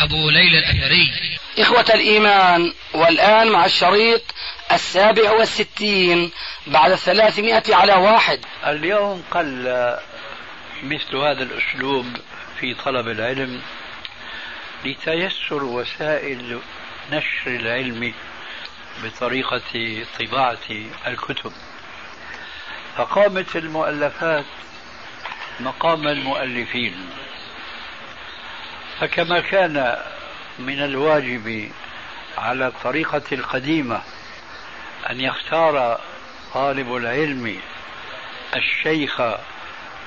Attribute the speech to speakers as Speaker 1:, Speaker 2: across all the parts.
Speaker 1: أبو ليلى الأثري.
Speaker 2: إخوة الإيمان والآن مع الشريط السابع والستين بعد الثلاثمائة على واحد.
Speaker 3: اليوم قل مثل هذا الأسلوب في طلب العلم لتيسر وسائل نشر العلم بطريقة طباعة الكتب. فقامت المؤلفات مقام المؤلفين. فكما كان من الواجب على الطريقة القديمة أن يختار طالب العلم الشيخ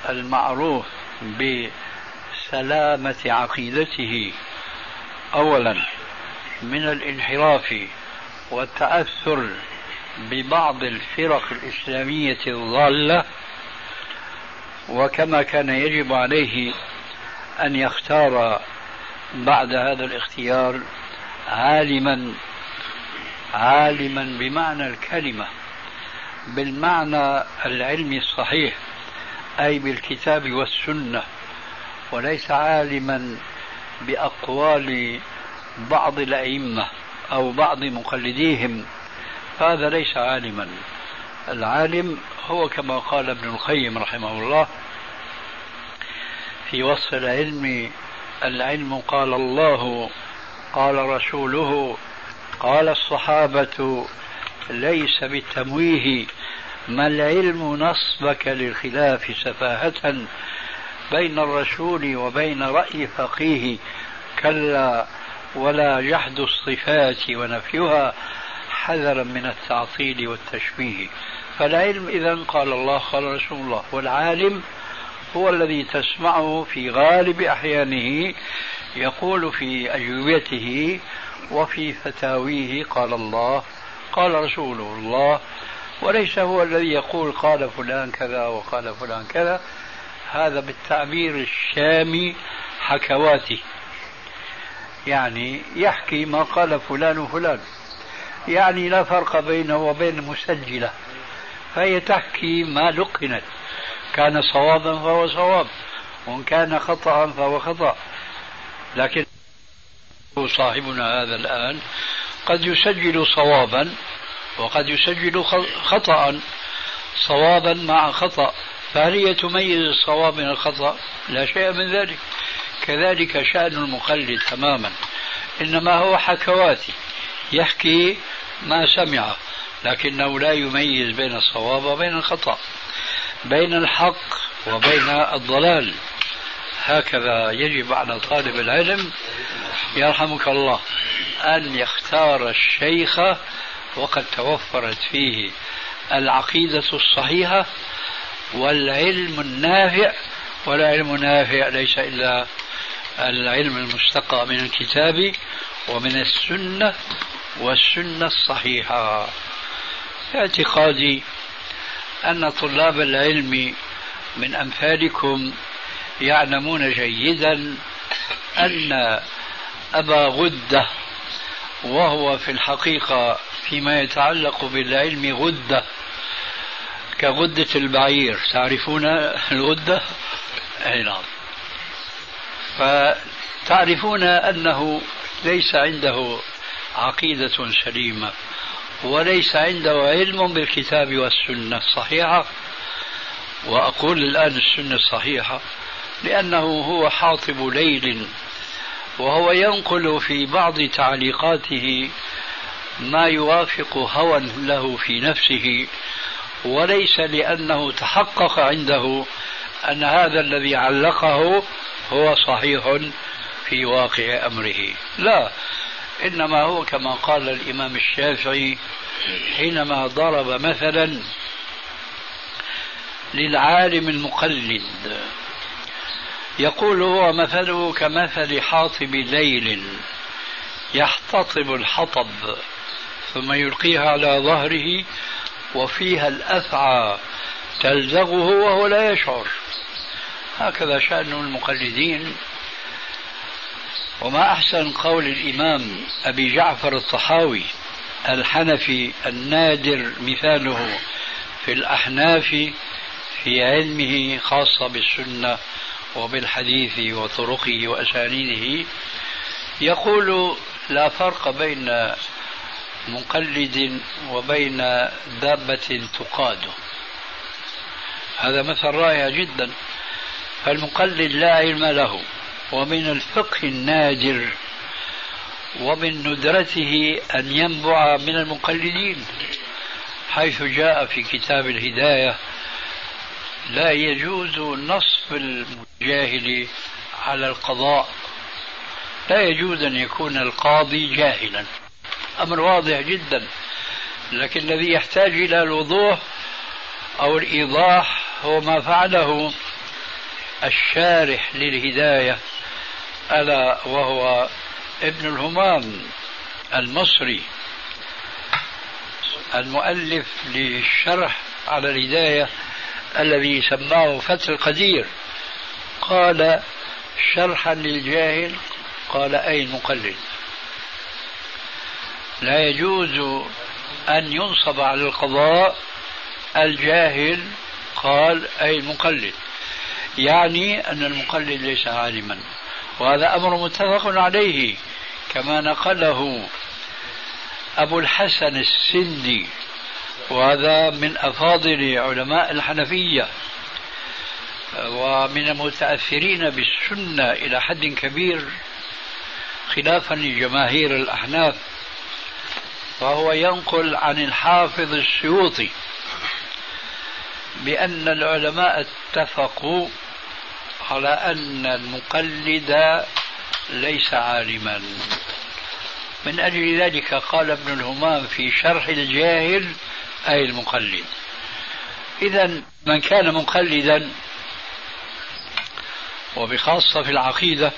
Speaker 3: المعروف بسلامة عقيدته أولا من الانحراف والتأثر ببعض الفرق الإسلامية الضالة وكما كان يجب عليه أن يختار بعد هذا الاختيار عالما عالما بمعنى الكلمة بالمعنى العلمي الصحيح أي بالكتاب والسنة وليس عالما بأقوال بعض الأئمة أو بعض مقلديهم هذا ليس عالما. العالم هو كما قال ابن القيم رحمه الله في وصف العلم العلم قال الله قال رسوله قال الصحابة ليس بالتمويه ما العلم نصبك للخلاف سفاهة بين الرسول وبين رأي فقيه كلا ولا جحد الصفات ونفيها حذرا من التعطيل والتشبيه فالعلم إذا قال الله قال رسول الله والعالم هو الذي تسمعه في غالب أحيانه يقول في أجوبته وفي فتاويه قال الله قال رسول الله وليس هو الذي يقول قال فلان كذا وقال فلان كذا هذا بالتعبير الشامي حكواتي يعني يحكي ما قال فلان وفلان. يعني لا فرق بينه وبين المسجلة فهي تحكي ما لقنت. كان صوابا فهو صواب وإن كان خطأ فهو خطأ. لكن صاحبنا هذا الآن قد يسجل صوابا وقد يسجل خطأ صوابا مع خطأ. فهل هي تميز الصواب من الخطأ؟ لا شيء من ذلك. كذلك شأن المقلد تماما. إنما هو حكواتي يحكي ما سمع لكنه لا يميز بين الصواب وبين الخطأ. بين الحق وبين الضلال. هكذا يجب على طالب العلم يرحمك الله أن يختار الشيخ وقد توفرت فيه العقيدة الصحيحة والعلم النافع. والعلم النافع ليس إلا العلم المستقى من الكتاب ومن السنة والسنة الصحيحة. اعتقادي أن طلاب العلم من أمثالكم يعلمون جيدا أن أبا غدة وهو في الحقيقة فيما يتعلق بالعلم غدة كغدة البعير. تعرفون الغدة؟ أي نعم. فتعرفون أنه ليس عنده عقيدة سليمة. وليس عنده علم بالكتاب والسنة الصحيحة وأقول الآن السنة الصحيحة لأنه هو حاطب ليل وهو ينقل في بعض تعليقاته ما يوافق هوى له في نفسه. وليس لأنه تحقق عنده أن هذا الذي علقه هو صحيح في واقع أمره. لا إنما هو كما قال الإمام الشافعي حينما ضرب مثلا للعالم المقلد. يقول هو مثله كمثل حاطب ليل يحتطب الحطب ثم يلقيها على ظهره وفيها الأفعى تلزغه وهو لا يشعر. هكذا شأن المقلدين. وما أحسن قول الإمام أبي جعفر الطحاوي الحنفي النادر مثاله في الأحناف في علمه خاصة بالسنة وبالحديث وطرقه وأسانيده. يقول لا فرق بين مقلد وبين دابة تقاد. هذا مثل رائع جدا. فالمقلد لا علم له. ومن الفقه النادر ومن ندرته أن ينبع من المقلدين حيث جاء في كتاب الهداية لا يجوز نصف المجاهل على القضاء لا يجوز أن يكون القاضي جاهلا. أمر واضح جدا لكن الذي يحتاج إلى الوضوح أو الإيضاح هو ما فعله الشارح للهداية ألا وهو ابن الهمام المصري. المؤلف للشرح على الهداية الذي سماه فتح القدير. قال شرحا للجاهل قال أي المقلد لا يجوز أن ينصب على القضاء الجاهل قال أي المقلد يعني أن المقلد ليس عالما وهذا أمر متفق عليه كما نقله أبو الحسن السندي وهذا من أفاضل علماء الحنفية ومن المتأثرين بالسنة إلى حد كبير خلافا لجماهير الأحناف فهو ينقل عن الحافظ السيوطي بأن العلماء اتفقوا على أن المقلد ليس عالما. من أجل ذلك قال ابن الهمام في شرح الجاهل أي المقلد. إذا من كان مقلدا وبخاصة في العقيدة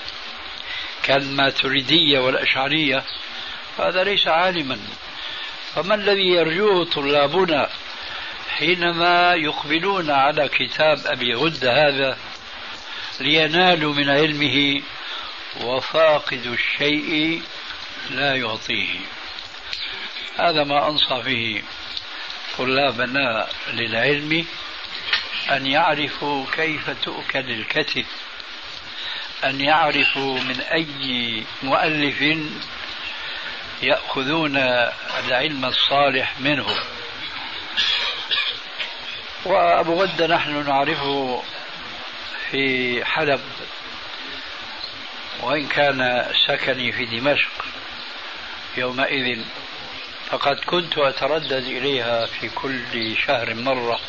Speaker 3: كالماتريدية والأشعرية هذا ليس عالما. فما الذي يرجوه طلابنا حينما يقبلون على كتاب أبي غد هذا؟ لينالوا من علمه وفاقد الشيء لا يعطيه. هذا ما أنصى به طلابنا للعلم أن يعرفوا كيف تؤكل الكتف أن يعرفوا من أي مؤلف يأخذون العلم الصالح منه. وأبو غدة نحن نعرفه في حلب وإن كان سكني في دمشق يومئذ فقد كنت أتردد إليها في كل شهر مرة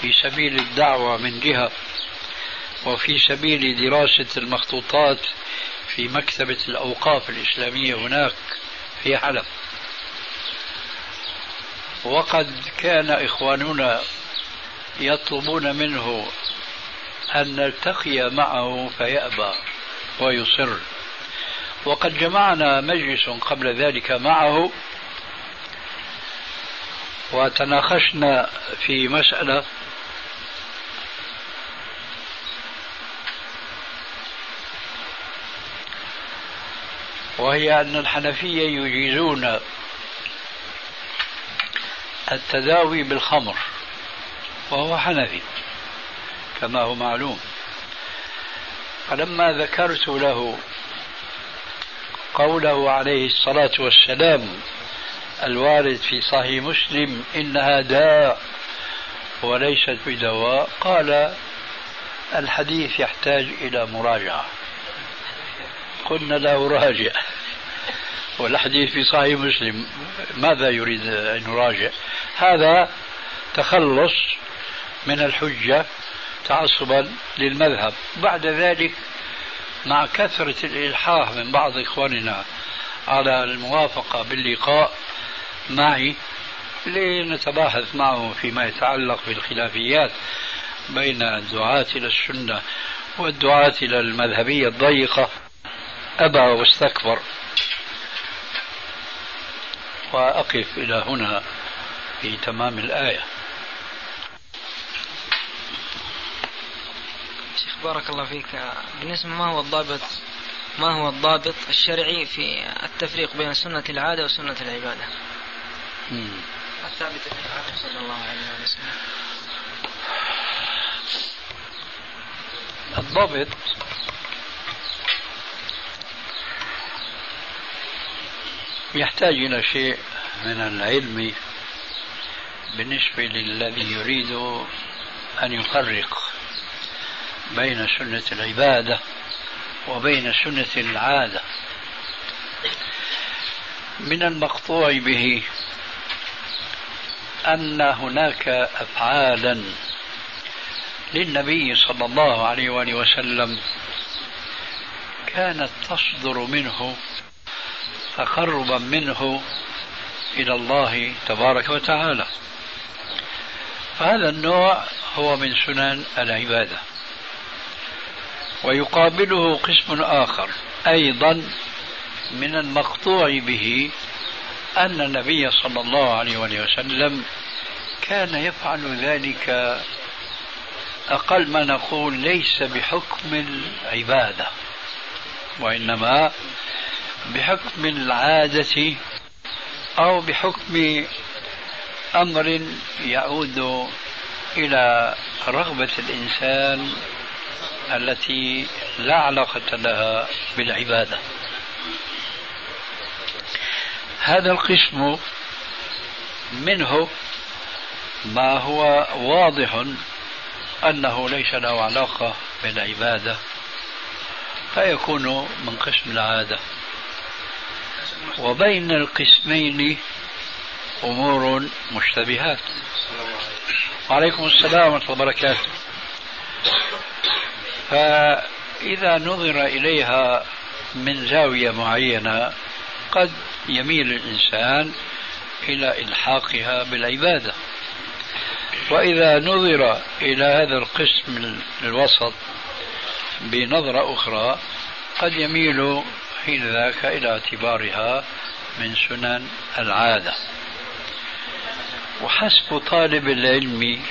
Speaker 3: في سبيل الدعوة من جهة وفي سبيل دراسة المخطوطات في مكتبة الأوقاف الإسلامية هناك في حلب. وقد كان إخواننا يطلبون منه أن نلتقي معه فيأبى ويصر. وقد جمعنا مجلس قبل ذلك معه وتناقشنا في مسألة وهي أن الحنفية يجيزون التداوي بالخمر وهو حنفي. كما هو معلوم. فلما ذكرت له قوله عليه الصلاة والسلام الوارد في صحيح مسلم إنها داء وليست بدواء قال الحديث يحتاج إلى مراجعة. قلنا له راجع. والحديث في صحيح مسلم ماذا يريد أن يراجع؟ هذا تخلص من الحجة تعصبا للمذهب. بعد ذلك مع كثرة الإلحاح من بعض إخواننا على الموافقة باللقاء معي لنتباحث معه فيما يتعلق بالخلافيات بين الدعاة إلى السنة والدعاة إلى المذهبية الضيقة. أبى واستكبر. وأقف إلى هنا في تمام الآية.
Speaker 4: شيخ بارك الله فيك. بالنسبة ما هو الضابط؟ ما هو الضابط الشرعي في التفريق بين سنة العادة وسنة العبادة؟ الثابتة في العادة صلى الله عليه وسلم.
Speaker 3: الضابط يحتاج إلى شيء من العلم بالنسبة للذي يريد أن يفرق. بين سنة العبادة وبين سنة العادة. من المقطوع به أن هناك أفعالا للنبي صلى الله عليه وآله وسلم كانت تصدر منه تقربا منه إلى الله تبارك وتعالى. فهذا النوع هو من سنن العبادة. ويقابله قسم آخر أيضا من المقطوع به أن النبي صلى الله عليه وسلم كان يفعل ذلك أقل ما نقول ليس بحكم العبادة وإنما بحكم العادة أو بحكم أمر يعود إلى رغبة الإنسان التي لا علاقة لها بالعبادة. هذا القسم منه ما هو واضح أنه ليس له علاقة بالعبادة فيكون من قسم العادة. وبين القسمين أمور مشتبهات. وعليكم السلام ورحمة الله وبركاته. فإذا نظر إليها من زاوية معينة قد يميل الإنسان إلى إلحاقها بالعبادة. وإذا نظر إلى هذا القسم الوسط بنظرة أخرى قد يميل حين ذاك إلى اعتبارها من سنن العادة. وحسب طالب العلم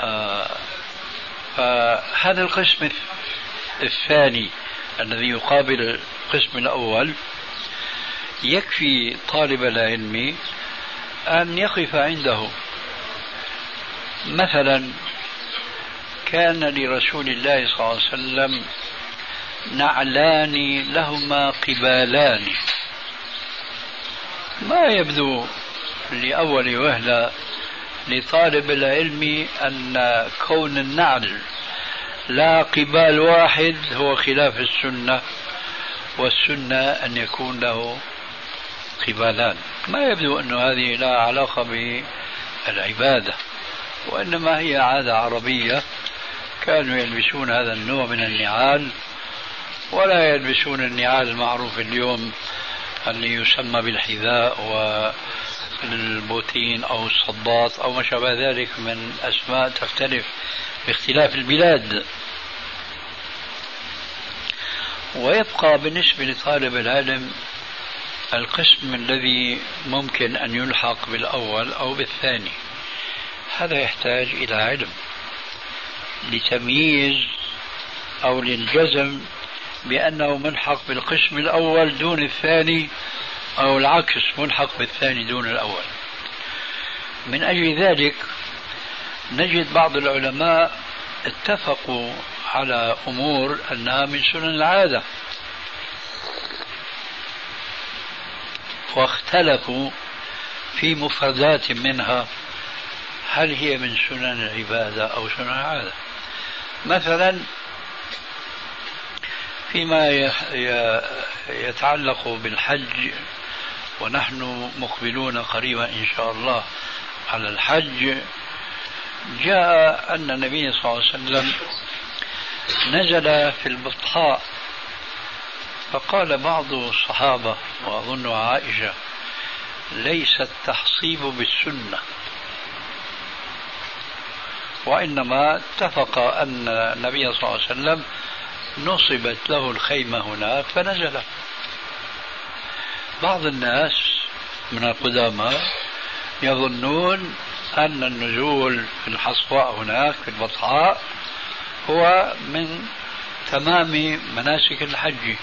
Speaker 3: آه فهذا القسم الثاني الذي يقابل القسم الأول يكفي طالب العلم أن يقف عنده. مثلا كان لرسول الله صلى الله عليه وسلم نعلان لهما قبالان. ما يبدو لأول وهلة لطالب العلم أن كون النعل لا قبال واحد هو خلاف السنة والسنة أن يكون له قبالان. ما يبدو أن هذه لا علاقة بالعبادة وإنما هي عادة عربية. كانوا يلبسون هذا النوع من النعال ولا يلبسون النعال المعروف اليوم اللي يسمى بالحذاء والبوتين أو الصداط أو ما شابه ذلك من أسماء تختلف باختلاف البلاد. ويبقى بالنسبة لطالب العلم القسم الذي ممكن أن يلحق بالأول أو بالثاني. هذا يحتاج إلى علم لتمييز أو للجزم بأنه ملحق بالقسم الأول دون الثاني أو العكس ملحق بالثاني دون الأول. من أجل ذلك نجد بعض العلماء اتفقوا على أمور أنها من سنن العادة. واختلفوا في مفردات منها هل هي من سنن العبادة أو سنن العادة. مثلا فيما يتعلق بالحج ونحن مقبلون قريبا إن شاء الله على الحج. جاء أن النبي صلى الله عليه وسلم نزل في البطحاء فقال بعض الصحابة وأظن عائشة ليس التحصيب بالسنة وإنما اتفق أن النبي صلى الله عليه وسلم نصبت له الخيمة هناك فنزل. بعض الناس من القدامى يظنون أن النزول في الحصواء هناك في البطحاء هو من تمام مناسك الحج.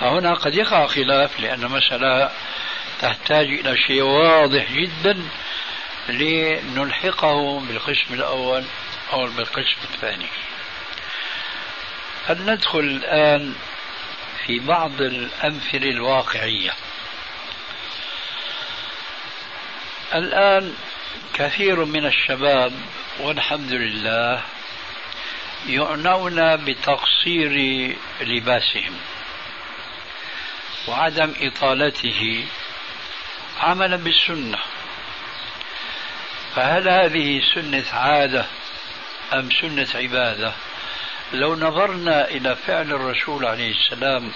Speaker 3: فهنا قد يقع خلاف لأن المسألة تحتاج إلى شيء واضح جدا لنلحقه بالقسم الأول أو بالقسم الثاني. هل ندخل الآن في بعض الأمثلة الواقعية. الآن كثير من الشباب والحمد لله يعنون بتقصير لباسهم وعدم إطالته عملا بالسنة. فهل هذه سنة عادة أم سنة عبادة؟ لو نظرنا إلى فعل الرسول عليه السلام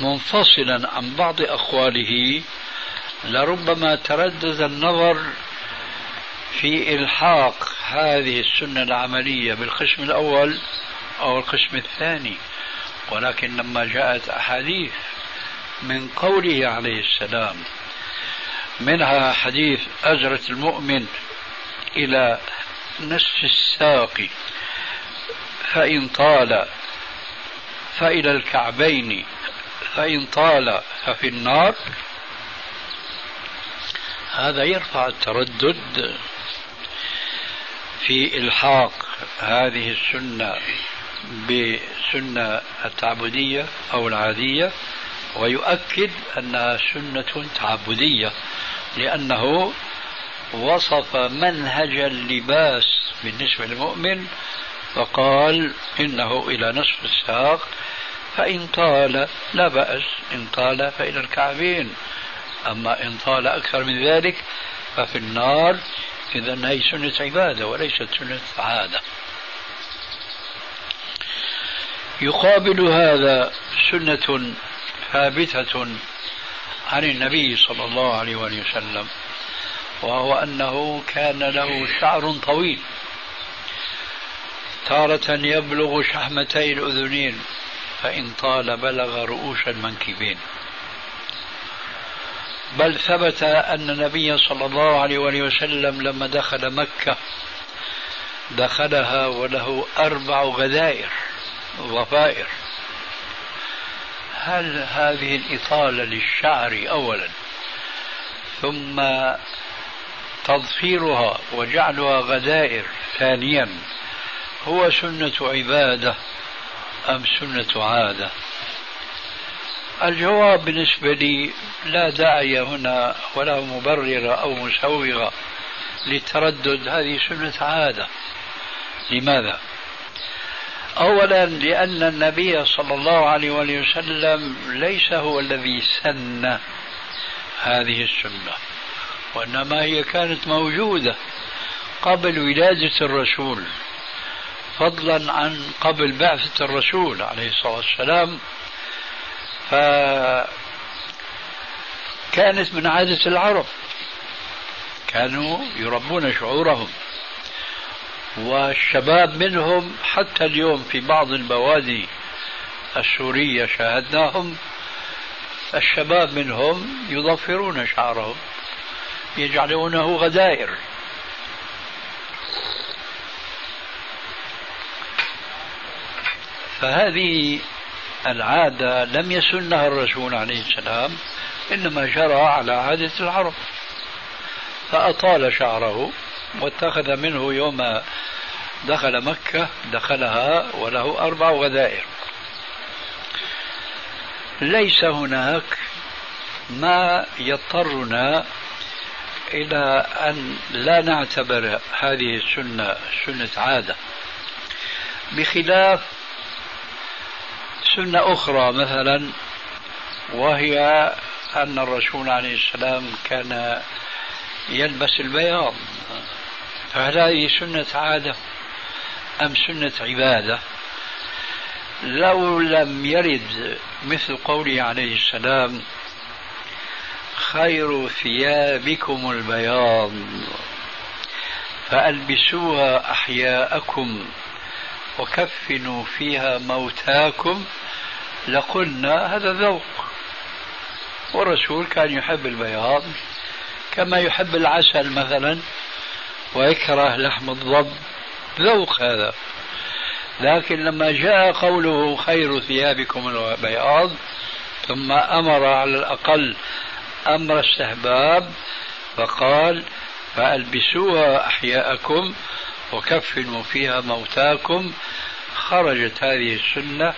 Speaker 3: منفصلا عن بعض أقواله لربما تردد النظر في إلحاق هذه السنة العملية بالقسم الأول أو القسم الثاني. ولكن لما جاءت أحاديث من قوله عليه السلام منها حديث أجرة المؤمن إلى نصف الساق فإن طال فإلى الكعبين فإن طال ففي النار. هذا يرفع التردد في إلحاق هذه السنة بسنة التعبدية أو العادية ويؤكد أنها سنة تعبدية لأنه وصف منهج اللباس بالنسبة للمؤمن فقال إنه إلى نصف الساق فإن طال لا بأس إن طال فإلى الكعبين. أما إن طال أكثر من ذلك ففي النار إذا هي سنة عبادة وليست سنة عادة يقابل هذا سنة ثابتة عن النبي صلى الله عليه وسلم وهو أنه كان له شعر طويل. تارة يبلغ شحمتي الأذنين فإن طال بلغ رؤوس المنكبين. بل ثبت أن النبي صلى الله عليه وسلم لما دخل مكة دخلها وله أربع غدائر ضفائر هل هذه الإطالة للشعر أولا؟ ثم تضفيرها وجعلها غدائر ثانيا. هو سنة عبادة أم سنة عادة؟ الجواب بالنسبة لي لا داعي هنا ولا مبرر أو مسوغة للتردد هذه سنة عادة. لماذا؟ أولا لأن النبي صلى الله عليه وسلم ليس هو الذي سن هذه السنة وإنما هي كانت موجودة قبل ولادة الرسول. فضلا عن قبل بعثة الرسول عليه الصلاة والسلام. فكانت من عادة العرب. كانوا يربون شعورهم. والشباب منهم حتى اليوم في بعض البوادي السورية شاهدناهم. الشباب منهم يضفرون شعرهم يجعلونه غدائر. فهذه العادة لم يسنها الرسول عليه السلام إنما جرى على عادة العرب. فأطال شعره واتخذ منه يوم دخل مكة دخلها وله أربع غدائر ليس هناك ما يضطرنا إلى أن لا نعتبر هذه السنة سنة عادة بخلاف سنة أخرى مثلا وهي أن الرسول عليه السلام كان يلبس البياض. فهل هذه سنة عادة أم سنة عبادة؟ لو لم يرد مثل قوله عليه السلام خير ثيابكم البياض فألبسوها أحياءكم. وكفنوا فيها موتاكم لقلنا هذا ذوق. والرسول كان يحب البياض كما يحب العسل مثلا ويكره لحم الضب. ذوق هذا. لكن لما جاء قوله خير ثيابكم البياض ثم أمر على الأقل أمر استحباب فقال فألبسوها أحياءكم وكفنوا فيها موتاكم. خرجت هذه السنة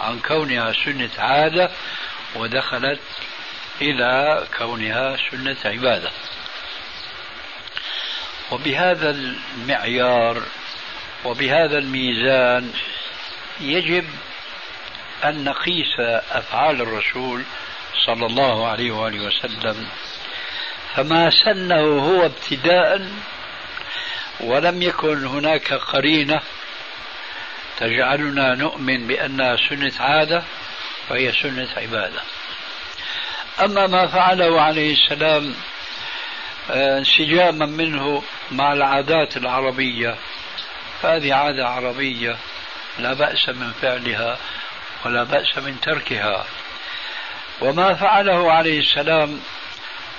Speaker 3: عن كونها سنة عادة ودخلت إلى كونها سنة عبادة. وبهذا المعيار وبهذا الميزان يجب أن نقيس أفعال الرسول صلى الله عليه وآله وسلم. فما سنه هو ابتداء ولم يكن هناك قرينة تجعلنا نؤمن بأنها سنة عادة فهي سنة عبادة. أما ما فعله عليه السلام آه، انسجاما منه مع العادات العربية فهذه عادة عربية لا بأس من فعلها ولا بأس من تركها. وما فعله عليه السلام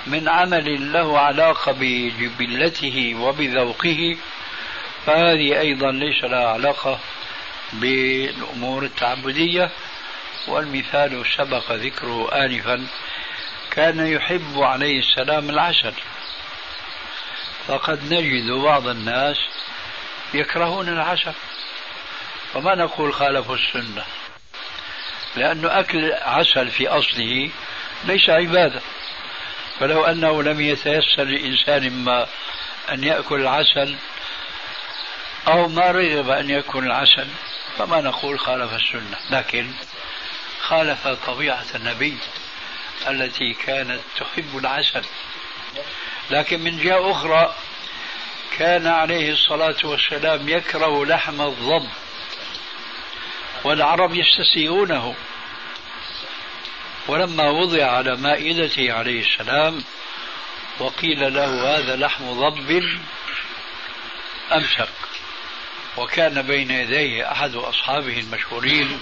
Speaker 3: من عمل له علاقة بجبلته وبذوقه فهذه أيضا ليس لها علاقة بالأمور التعبدية. والمثال سبق ذكره آنفا كان يحب عليه السلام العسل. فقد نجد بعض الناس يكرهون العسل. وما نقول خالفوا السنة؟ لأنه أكل عسل في أصله ليس عبادة. فلو أنه لم يتيسر لإنسان ما أن يأكل العسل أو ما رغب أن يأكل العسل فما نقول خالف السنة. لكن خالف طبيعة النبي التي كانت تحب العسل. لكن من جهة أخرى كان عليه الصلاة والسلام يكره لحم الضب والعرب يستسيئونه. ولما وضع على مائدته عليه السلام وقيل له هذا لحم ضب أمسك. وكان بين يديه أحد أصحابه المشهورين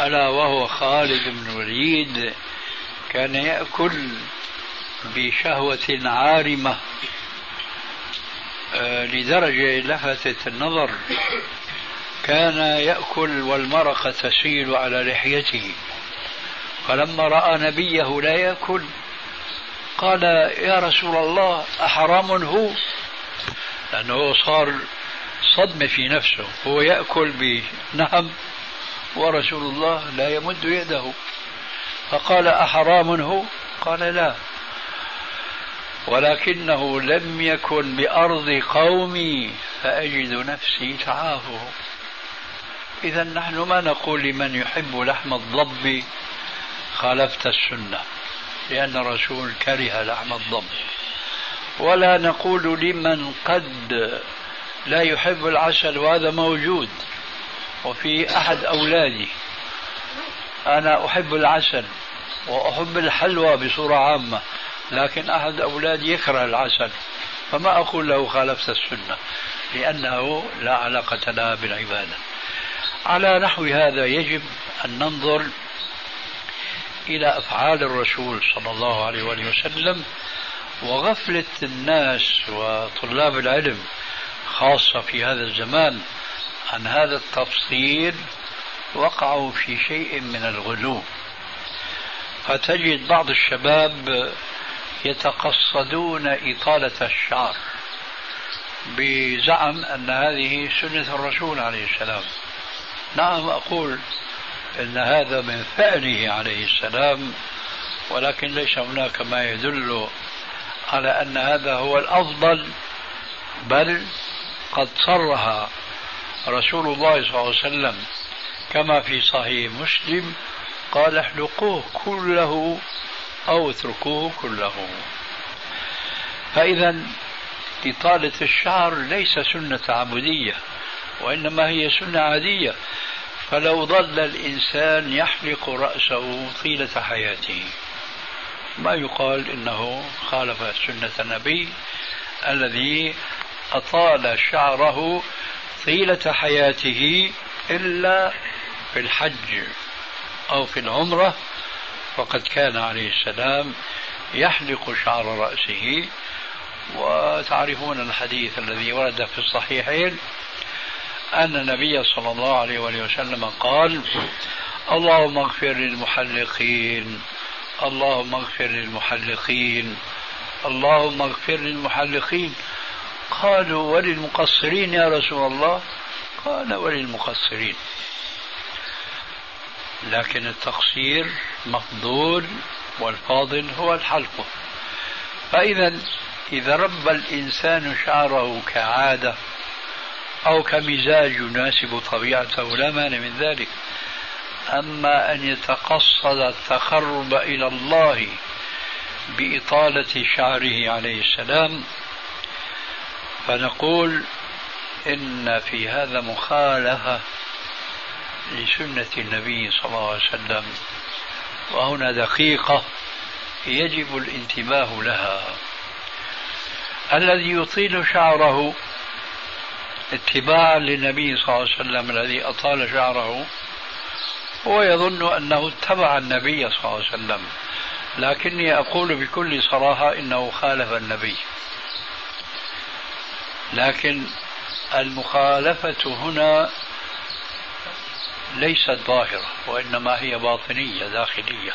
Speaker 3: ألا وهو خالد بن الوليد كان يأكل بشهوة عارمة آه، لدرجة لفتت النظر كان يأكل والمرقة تسيل على لحيته. فلما رأى نبيه لا يأكل قال يا رسول الله أحرام هو؟ لأنه صار صدمة في نفسه هو يأكل بنهم ورسول الله لا يمد يده. فقال أحرام هو؟ قال لا. ولكنه لم يكن بأرض قومي فأجد نفسي تعافه. إذا نحن ما نقول لمن يحب لحم الضب خالفت السنة لأن الرسول كره لحم الضب ولا نقول لمن قد لا يحب العسل وهذا موجود. وفي أحد أولادي أنا أحب العسل وأحب الحلوى بصورة عامة لكن أحد أولادي يكره العسل. فما أقول له خالفت السنة؟ لأنه لا علاقة لها بالعبادة. على نحو هذا يجب أن ننظر إلى أفعال الرسول صلى الله عليه وآله وسلم وغفلة الناس وطلاب العلم خاصة في هذا الزمان عن هذا التفصيل وقعوا في شيء من الغلو. فتجد بعض الشباب يتقصدون إطالة الشعر بزعم أن هذه سنة الرسول عليه السلام. نعم أقول أن هذا من فعله عليه السلام ولكن ليس هناك ما يدل على أن هذا هو الأفضل بل قد صرح رسول الله صلى الله عليه وسلم كما في صحيح مسلم قال احلقوه كله أو اتركوه كله. فإذا إطالة الشعر ليس سنة تعبدية وإنما هي سنة عادية. فلو ظل الإنسان يحلق رأسه طيلة حياته. ما يقال إنه خالف سنة النبي الذي أطال شعره طيلة حياته إلا في الحج أو في العمرة. وقد كان عليه السلام يحلق شعر رأسه. وتعرفون الحديث الذي ورد في الصحيحين أن النبي صلى الله عليه وسلم قال اللهم اغفر للمحلقين اللهم اغفر للمحلقين اللهم اغفر للمحلقين. قالوا وللمقصرين يا رسول الله؟ قال وللمقصرين. لكن التقصير مفضول والفاضل هو الحلق. فإذا إذا رب الإنسان شعره كعادة أو كمزاج يناسب طبيعته لا مانع من ذلك. أما أن يتقصد التقرب إلى الله بإطالة شعره عليه السلام فنقول إن في هذا مخالفة لسنة النبي صلى الله عليه وسلم. وهنا دقيقة يجب الانتباه لها. الذي يطيل شعره اتباعا للنبي صلى الله عليه وسلم الذي أطال شعره هو يظن أنه اتبع النبي صلى الله عليه وسلم. لكني أقول بكل صراحة إنه خالف النبي. لكن المخالفة هنا ليست ظاهرة وإنما هي باطنية داخلية.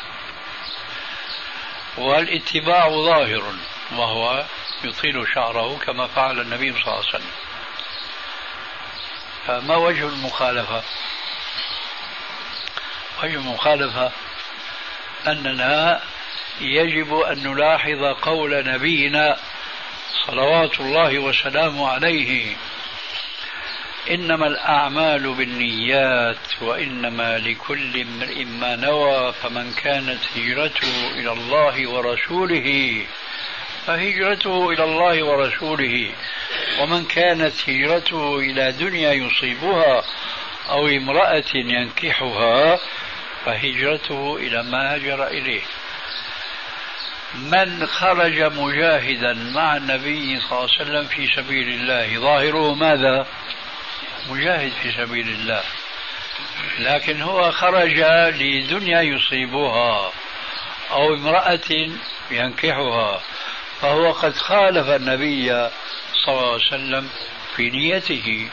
Speaker 3: والاتباع ظاهر وهو يطيل شعره كما فعل النبي صلى الله عليه وسلم. فما وجه المخالفة؟ وجه المخالفة أننا يجب أن نلاحظ قول نبينا صلوات الله وسلامه عليه إنما الأعمال بالنيات وإنما لكل امرئ ما نوى فمن كانت هجرته إلى الله ورسوله فهجرته إلى الله ورسوله. ومن كانت هجرته إلى دنيا يصيبها أو امرأة ينكحها فهجرته إلى ما هاجر إليه. من خرج مجاهدا مع النبي صلى الله عليه وسلم في سبيل الله. ظاهره ماذا؟ مجاهد في سبيل الله. لكن هو خرج لدنيا يصيبها أو امرأة ينكحها. فهو قد خالف النبي صلى الله عليه وسلم في نيته.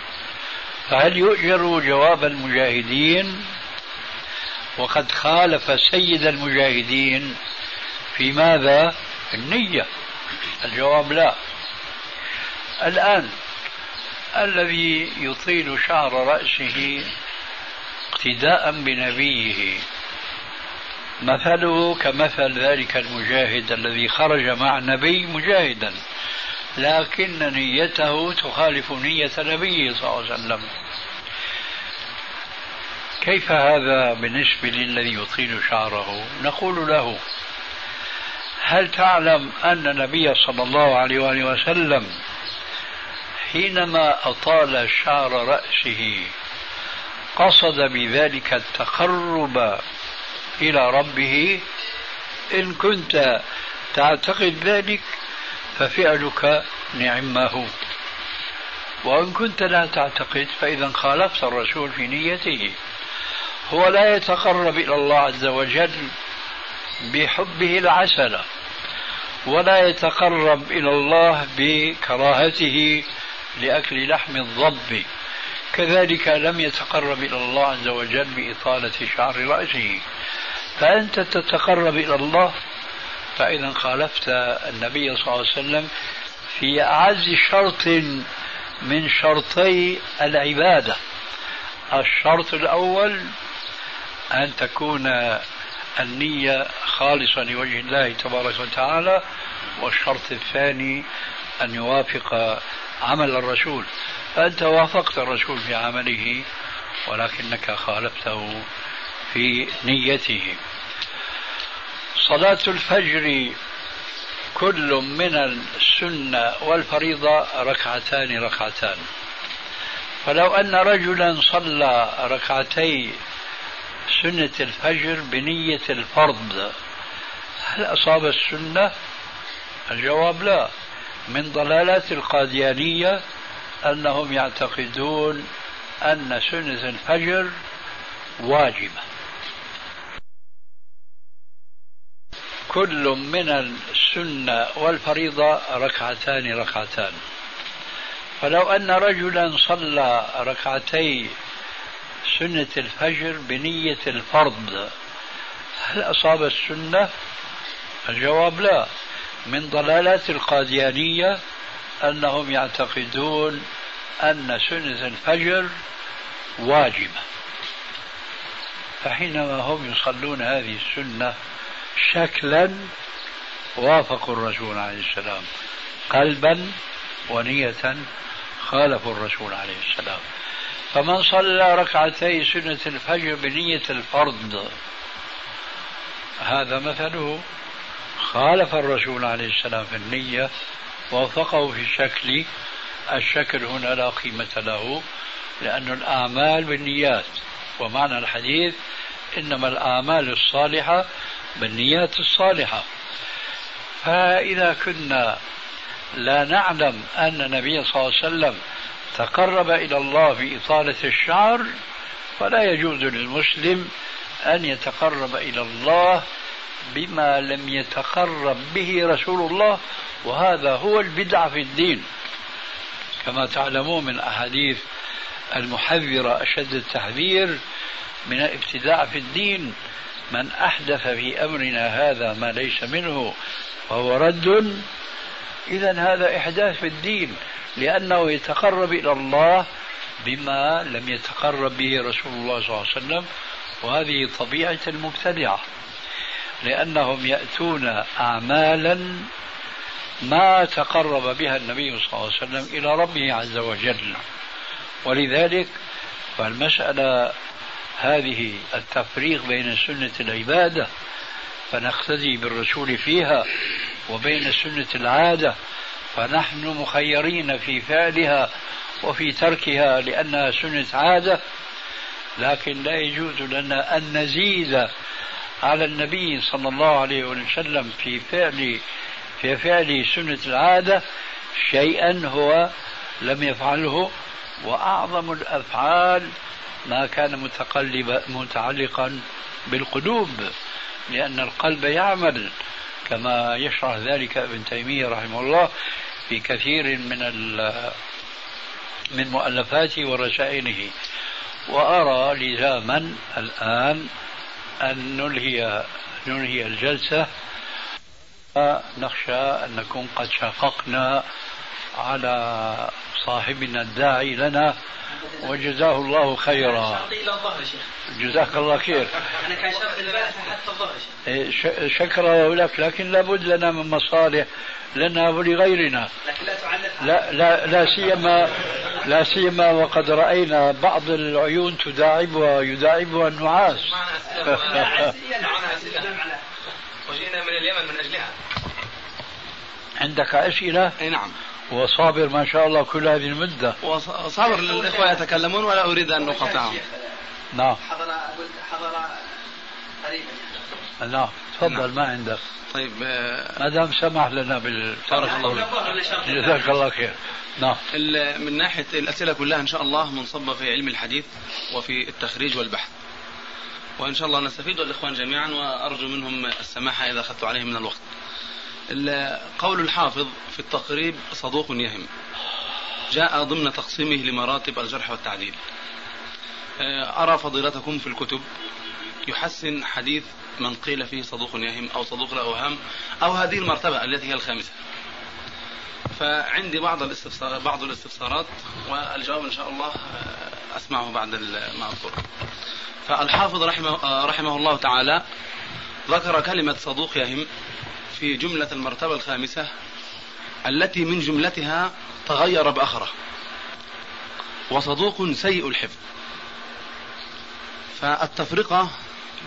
Speaker 3: فهل يؤجر جواب المجاهدين؟ وقد خالف سيد المجاهدين في ماذا؟ النية. الجواب لا. الآن الذي يطيل شعر رأسه اقتداء بنبيه. مثله كمثل ذلك المجاهد الذي خرج مع النبي مجاهدا لكن نيته تخالف نية نبيه صلى الله عليه وسلم. كيف هذا بالنسبة للذي يطيل شعره؟ نقول له هل تعلم أن النبي صلى الله عليه وآله وسلم حينما أطال شعر رأسه قصد بذلك التقرب إلى ربه إن كنت تعتقد ذلك ففعلك نعمه. وإن كنت لا تعتقد فإذا خالفت الرسول في نيته. هو لا يتقرب إلى الله عز وجل بحبه العسل ولا يتقرب إلى الله بكراهته لأكل لحم الضب. كذلك لم يتقرب إلى الله عز وجل بإطالة شعر رأسه. فأنت تتقرب إلى الله فإذا خالفت النبي صلى الله عليه وسلم في أعز شرط من شرطي العبادة. الشرط الأول أن تكون النية خالصة لوجه الله تبارك وتعالى والشرط الثاني أن يوافق عمل الرسول. فأنت وافقت الرسول في عمله ولكنك خالفته في نيته. صلاة الفجر كل من السنة والفريضة ركعتان ركعتان. فلو أن رجلا صلى ركعتي سنة الفجر بنية الفرض هل أصاب السنة؟ الجواب لا. من ضلالات القاديانية أنهم يعتقدون أن سنة الفجر واجبة. كل من السنة والفريضة ركعتان ركعتان. فلو أن رجلا صلى ركعتي سنة الفجر بنية الفرض هل أصاب السنة؟ الجواب لا. من ضلالات القاديانية أنهم يعتقدون أن سنة الفجر واجبة. فحينما هم يصلون هذه السنة شكلا وافقوا الرسول عليه السلام. قلبا ونية خالفوا الرسول عليه السلام. فمن صلى ركعتي سنة الفجر بنية الفرض هذا مثله. خالف الرسول عليه السلام في النية ووفقه في الشكل. الشكل هنا لا قيمة له لأن الأعمال بالنيات ومعنى الحديث إنما الأعمال الصالحة بالنيات الصالحة. فإذا كنا لا نعلم أن النبي صلى الله عليه وسلم تقرب إلى الله بإطالة الشعر فلا يجوز للمسلم أن يتقرب إلى الله بما لم يتقرب به رسول الله وهذا هو البدعة في الدين. كما تعلمون من أحاديث المحذرة أشد التحذير من الابتداع في الدين من أحدث في أمرنا هذا ما ليس منه فهو رد. إذا هذا إحداث في الدين لأنه يتقرب إلى الله بما لم يتقرب به رسول الله صلى الله عليه وسلم وهذه طبيعة المبتدعة. لأنهم يأتون أعمالا ما تقرب بها النبي صلى الله عليه وسلم إلى ربه عز وجل. ولذلك فالمسألة هذه التفريق بين سنة العبادة فنقتدي بالرسول فيها وبين سنة العادة فنحن مخيرين في فعلها وفي تركها لأنها سنة عادة لكن لا يجوز لنا أن نزيد على النبي صلى الله عليه وسلم في فعل في فعل سنة العادة شيئا هو لم يفعله وأعظم الأفعال ما كان متقلب متعلقا بالقلوب لأن القلب يعمل كما يشرح ذلك ابن تيمية رحمه الله في كثير من من مؤلفاته ورسائله. وأرى لزاما الآن أن نلهي ننهي الجلسة. نخشى أن نكون قد شققنا على صاحبنا الداعي لنا وجزاه الله خيرا. جزاك الله خير. أنا كان شرط حتى الظهر إيه، شكرا لك لكن لابد لنا من مصالح لنا ولغيرنا. لكن لا تعلق لا لا لا سيما لا سيما وقد رأينا بعض العيون تداعبها يداعبها النعاس. وجئنا من اليمن من أجلها. عندك أسئلة؟ أي نعم. وصابر ما شاء الله كل هذه المدة.
Speaker 5: وصابر الإخوة يتكلمون ولا أريد أن أقاطعهم.
Speaker 3: نعم. حضر حضر قريبا. نعم. تفضل نعم. ما عندك؟ طيب آه، ما دام سمح لنا بال بارك الله جزاك الله خير.
Speaker 5: نعم. من ناحية الأسئلة كلها إن شاء الله منصبة في علم الحديث وفي التخريج والبحث. وإن شاء الله نستفيد الإخوان جميعا وأرجو منهم السماحة إذا أخذت عليهم من الوقت. قول الحافظ في التقريب صدوق يهم. جاء ضمن تقسيمه لمراتب الجرح والتعديل. آه، أرى فضيلتكم في الكتب. يحسن حديث من قيل فيه صدوق يهم أو صدوق لا أوهام أو هذه المرتبة التي هي الخامسة. فعندي بعض الاستفسار بعض الاستفسارات والجواب إن شاء الله آه، أسمعه بعد ما أذكر فالحافظ رحمه, آه، رحمه الله تعالى ذكر كلمة صدوق يهم. في جملة المرتبة الخامسة التي من جملتها تغير بأخره وصدوق سيء الحفظ. فالتفرقة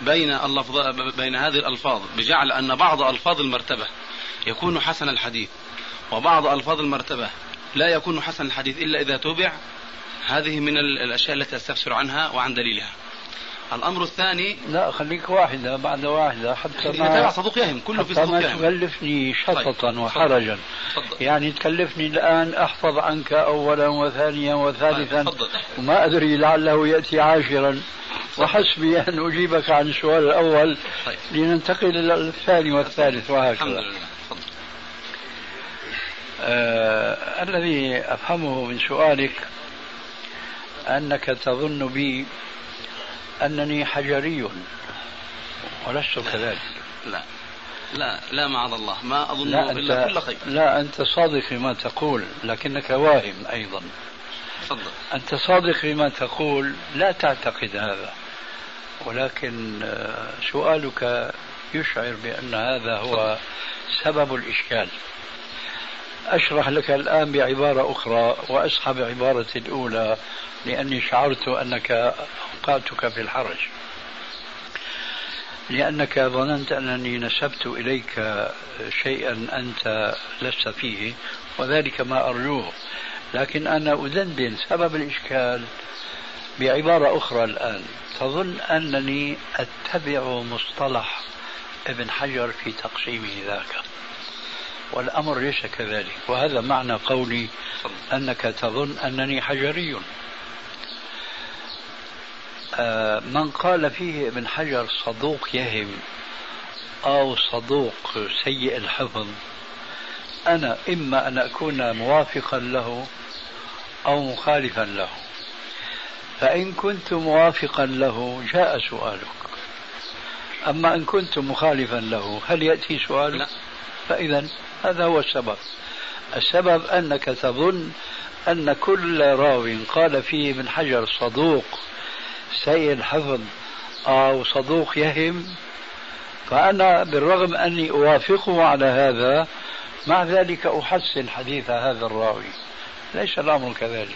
Speaker 5: بين اللفظ بين هذه الألفاظ بجعل أن بعض ألفاظ المرتبة يكون حسن الحديث وبعض ألفاظ المرتبة لا يكون حسن الحديث إلا إذا تبع هذه من الأشياء التي أستفسر عنها وعن دليلها. الأمر الثاني
Speaker 3: لا خليك واحدة بعد واحدة حتى
Speaker 5: ما صدوق يهم كله في صدوق
Speaker 3: يهم تكلفني شططا طيب. وحرجا فضل. يعني تكلفني الآن أحفظ عنك اولا وثانيا وثالثا طيب. وما أدري لعله يأتي عاشرا وحسبي أن أجيبك عن السؤال الأول
Speaker 5: طيب.
Speaker 3: لننتقل إلى الثاني والثالث وهكذا
Speaker 5: الحمد لله
Speaker 3: آه الذي أفهمه من سؤالك أنك تظن بي أنني حجري. ولست كذلك.
Speaker 5: لا. لا لا معاذ الله. ما أظن
Speaker 3: لا
Speaker 5: إلا كل خير.
Speaker 3: لا أنت صادق فيما تقول لكنك واهم أيضا.
Speaker 5: تفضل.
Speaker 3: أنت صادق فيما تقول لا تعتقد هذا. ولكن آه، سؤالك يشعر بأن هذا هو سبب الإشكال. أشرح لك الآن بعبارة أخرى وأصحى بعبارة الأولى لأني شعرت أنك أوقعتك في الحرج. لأنك ظننت أنني نسبت إليك شيئا أنت لست فيه وذلك ما أرجوه. لكن أنا أدندن سبب الإشكال بعبارة أخرى الآن. تظن أنني أتبع مصطلح ابن حجر في تقسيمه ذاك. والأمر ليس كذلك. وهذا معنى قولي أنك تظن أنني حجري. من قال فيه ابن حجر صدوق يهم أو صدوق سيء الحفظ أنا إما أن أكون موافقا له أو مخالفا له. فإن كنت موافقا له جاء سؤالك. أما إن كنت مخالفا له هل يأتي سؤال
Speaker 5: لا.
Speaker 3: فإذا هذا هو السبب. السبب أنك تظن أن كل راو قال فيه ابن حجر صدوق سيء الحفظ أو صدوق يهم فأنا بالرغم أني أوافقه على هذا مع ذلك أحسن حديث هذا الراوي. ليس الأمر كذلك.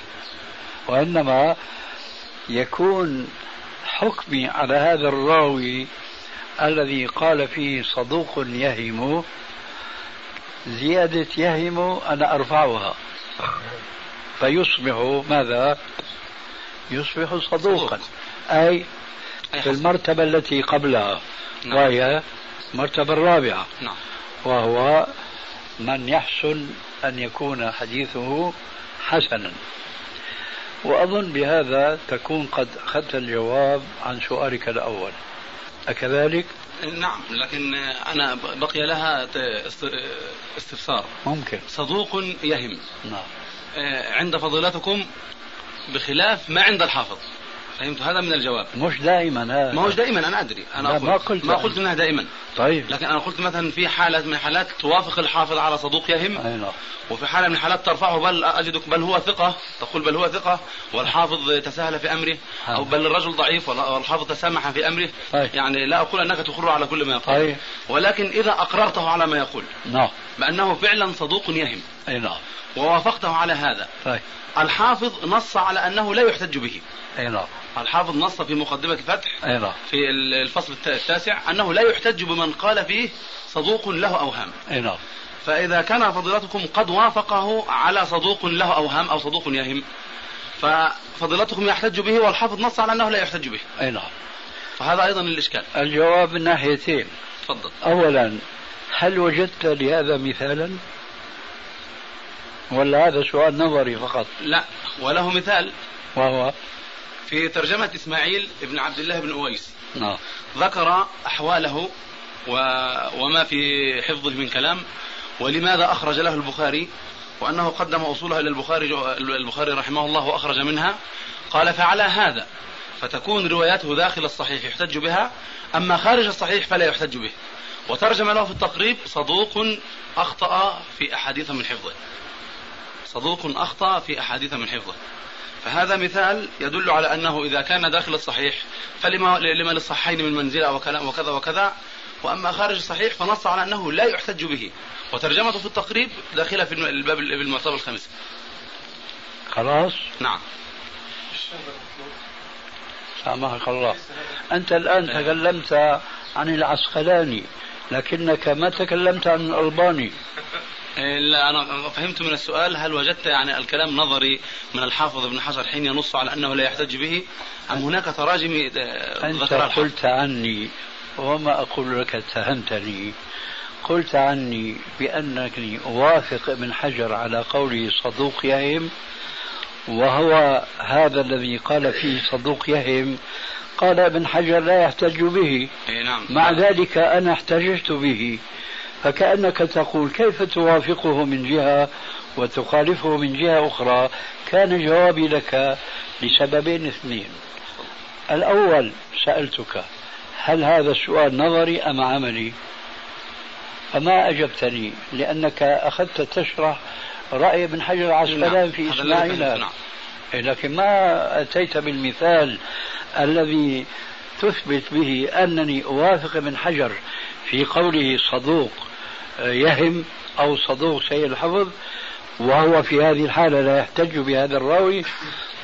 Speaker 3: وإنما يكون حكمي على هذا الراوي الذي قال فيه صدوق يهم زيادة يهم أنا أرفعها. فيصبح ماذا؟ يصبح صدوقا. أي في. المرتبة التي قبلها
Speaker 5: نعم.
Speaker 3: وهي المرتبة الرابعة.
Speaker 5: نعم.
Speaker 3: وهو من يحسن أن يكون حديثه حسنا. وأظن بهذا تكون قد أخذت الجواب عن سؤالك الأول. أكذلك؟
Speaker 5: نعم لكن أنا بقي لها استفسار.
Speaker 3: ممكن.
Speaker 5: صدوق يهم.
Speaker 3: نعم.
Speaker 5: آه، عند فضيلتكم بخلاف ما عند الحافظ. فهمت؟ هذا من الجواب.
Speaker 3: مش دائما هذا
Speaker 5: ما هوش دائما أنا أدري.
Speaker 3: أنا
Speaker 5: أقول
Speaker 3: ما قلت
Speaker 5: ما. قلت إنها دائما.
Speaker 3: طيب.
Speaker 5: لكن أنا قلت مثلا في حاله من الحالات توافق الحافظ على صدوق يهم
Speaker 3: أي نعم.
Speaker 5: وفي حالة من الحالات ترفعه بل اجدك بل هو ثقة تقول بل هو ثقة والحافظ تساهل في أمره أو بل الرجل ضعيف والحافظ تسامح في أمره.
Speaker 3: طيب.
Speaker 5: يعني لا أقول أنك تقر على كل ما يقول.
Speaker 3: طيب.
Speaker 5: ولكن إذا أقررته على ما يقول
Speaker 3: نعم.
Speaker 5: بأنه فعلا صدوق يهم.
Speaker 3: أي نعم.
Speaker 5: ووافقته على هذا.
Speaker 3: طيب.
Speaker 5: الحافظ نص على أنه لا يحتج به.
Speaker 3: أي نعم.
Speaker 5: الحافظ نص في مقدمة الفتح
Speaker 3: أي نعم.
Speaker 5: في الفصل الت- التاسع أنه لا يحتج بمن قال فيه صدوق له اوهام
Speaker 3: أي نعم.
Speaker 5: فإذا كان فضيلتكم قد وافقه على صدوق له اوهام أو صدوق يهم ففضيلتكم يحتج به والحافظ نص على أنه لا يحتج به.
Speaker 3: أي نعم.
Speaker 5: فهذا أيضا الإشكال.
Speaker 3: الجواب من ناحيتين.
Speaker 5: تفضل.
Speaker 3: أولا هل وجدت لهذا مثالا؟ ولا هذا سؤال نظري فقط.
Speaker 5: لا وله مثال.
Speaker 3: وهو؟
Speaker 5: في ترجمة إسماعيل بن عبد الله بن أويس.
Speaker 3: نعم.
Speaker 5: ذكر أحواله و... وما في حفظه من كلام ولماذا أخرج له البخاري؟ وأنه قدم أصولها إلى البخاري البخاري رحمه الله وأخرج منها. قال فعلى هذا فتكون رواياته داخل الصحيح يحتج بها. أما خارج الصحيح فلا يحتج به. وترجم له في التقريب صدوق أخطأ في أحاديث من حفظه. صدوق أخطأ في أحاديث من حفظه. فهذا مثال يدل على أنه إذا كان داخل الصحيح فلما لما للصحيحين من منزلة وكلام وكذا وكذا وأما خارج الصحيح فنص على أنه لا يحتج به. وترجمته في التقريب داخلة في الباب بالمرتبه الخامسه
Speaker 3: خلاص؟
Speaker 5: نعم.
Speaker 3: سامحك الله. أنت الآن تكلمت عن العسقلاني لكنك ما تكلمت عن الألباني.
Speaker 5: لا أنا فهمت من السؤال هل وجدت يعني الكلام نظري من الحافظ ابن حجر حين ينص على أنه لا يحتج به؟ أم هناك تراجم آه،
Speaker 3: أنت قلت عني وما أقول لك اتهمتني. قلت عني بأنني أوافق ابن حجر على قوله صدوق يهم وهو هذا الذي قال فيه صدوق يهم قال ابن حجر لا يحتج به.
Speaker 5: إيه نعم.
Speaker 3: مع ذلك أنا احتججت به. فكأنك تقول كيف توافقه من جهة وتخالفه من جهة أخرى كان جوابي لك لسببين اثنين الأول سألتك هل هذا السؤال نظري أم عملي فما أجبتني لأنك أخذت تشرح رأي ابن حجر العسقلاني
Speaker 5: نعم.
Speaker 3: في إسماعيل
Speaker 5: نعم.
Speaker 3: إيه، لكن ما أتيت بالمثال الذي تثبت به أنني أوافق ابن حجر في قوله صدوق يهم أو صدوق سيء الحفظ وهو في هذه الحالة لا يحتج بهذا الراوي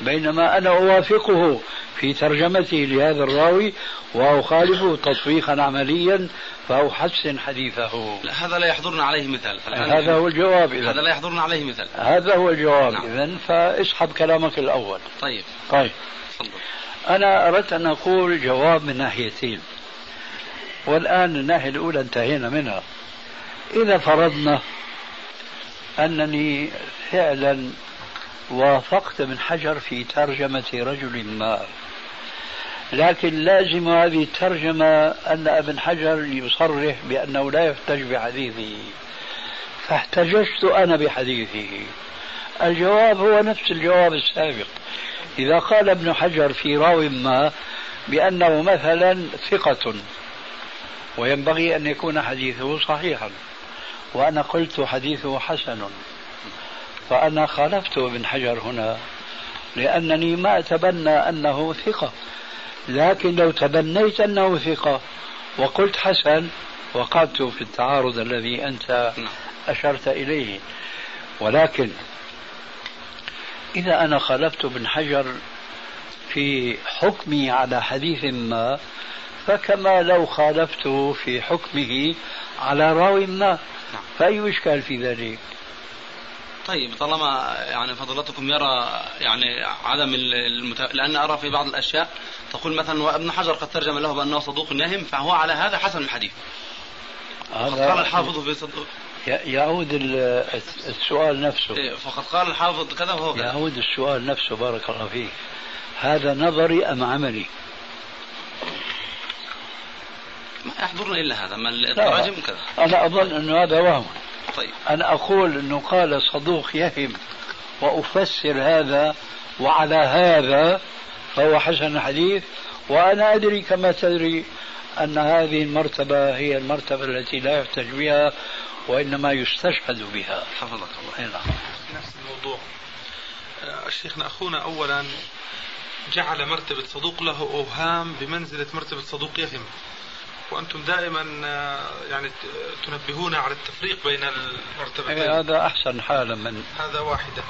Speaker 3: بينما أنا أوافقه في ترجمته لهذا الراوي وأخالفه تطبيقا عمليا فأحسن حديثه.
Speaker 5: لا هذا لا يحضرنا عليه مثال.
Speaker 3: هذا هو الجواب
Speaker 5: هذا
Speaker 3: إذا
Speaker 5: لا يحضرنا عليه مثال.
Speaker 3: هذا هو الجواب
Speaker 5: نعم.
Speaker 3: إذا فاسحب كلامك الأول.
Speaker 5: طيب.
Speaker 3: طيب.
Speaker 5: تفضل.
Speaker 3: أنا أردت أن أقول جواب من ناحيتين. والآن الناحية الأولى انتهينا منها. إذا فرضنا أنني فعلا وافقت ابن حجر في ترجمة رجل ما لكن لازم هذه الترجمة أن ابن حجر يصرح بأنه لا يحتج بحديثه. فاحتججت أنا بحديثه. الجواب هو نفس الجواب السابق. إذا قال ابن حجر في راو ما بأنه مثلا ثقة وينبغي أن يكون حديثه صحيحا. وأنا قلت حديثه حسن فأنا خالفت ابن حجر هنا لأنني ما أتبنى أنه ثقة لكن لو تبنيت أنه ثقة وقلت حسن وقعت في التعارض الذي أنت. أشرت إليه ولكن إذا أنا خالفت ابن حجر في حكمي على حديث ما فكما لو خالفته في حكمه على راو ما
Speaker 5: نعم.
Speaker 3: فأي إشكال في ذلك؟
Speaker 5: طيب طالما يعني فضلتكم يرى يعني عدم المت... لأن أرى في بعض الأشياء تقول مثلا وابن حجر قد ترجم له بأنه صدوق يهم فهو على هذا حسن الحديث. قال الحافظ في صدوق
Speaker 3: يعود ال- السؤال نفسه.
Speaker 5: إيه، فقد قال الحافظ كذا وهو كذا.
Speaker 3: يعود السؤال نفسه بارك الله فيك. هذا نظري أم عملي؟
Speaker 5: ما يحضرنا إلا هذا ما التراجم كذا
Speaker 3: أنا أظن أنه هذا وهم
Speaker 5: طيب.
Speaker 3: أنا أقول أنه قال صدوق يهم وأفسر هذا وعلى هذا فهو حسن الحديث وأنا أدري كما تدري أن هذه المرتبة هي المرتبة التي لا يحتج بها وإنما يستشهد بها.
Speaker 5: حفظك الله.
Speaker 3: أي نعم.
Speaker 6: في نفس الموضوع. آه، شيخنا أخونا أولا جعل مرتبة صدوق له أوهام بمنزلة مرتبة صدوق يهم. وأنتم دائما آه، يعني تنبهون على التفريق بين المرتبتين
Speaker 3: إيه، هذا أحسن حالا من
Speaker 6: هذا واحدة.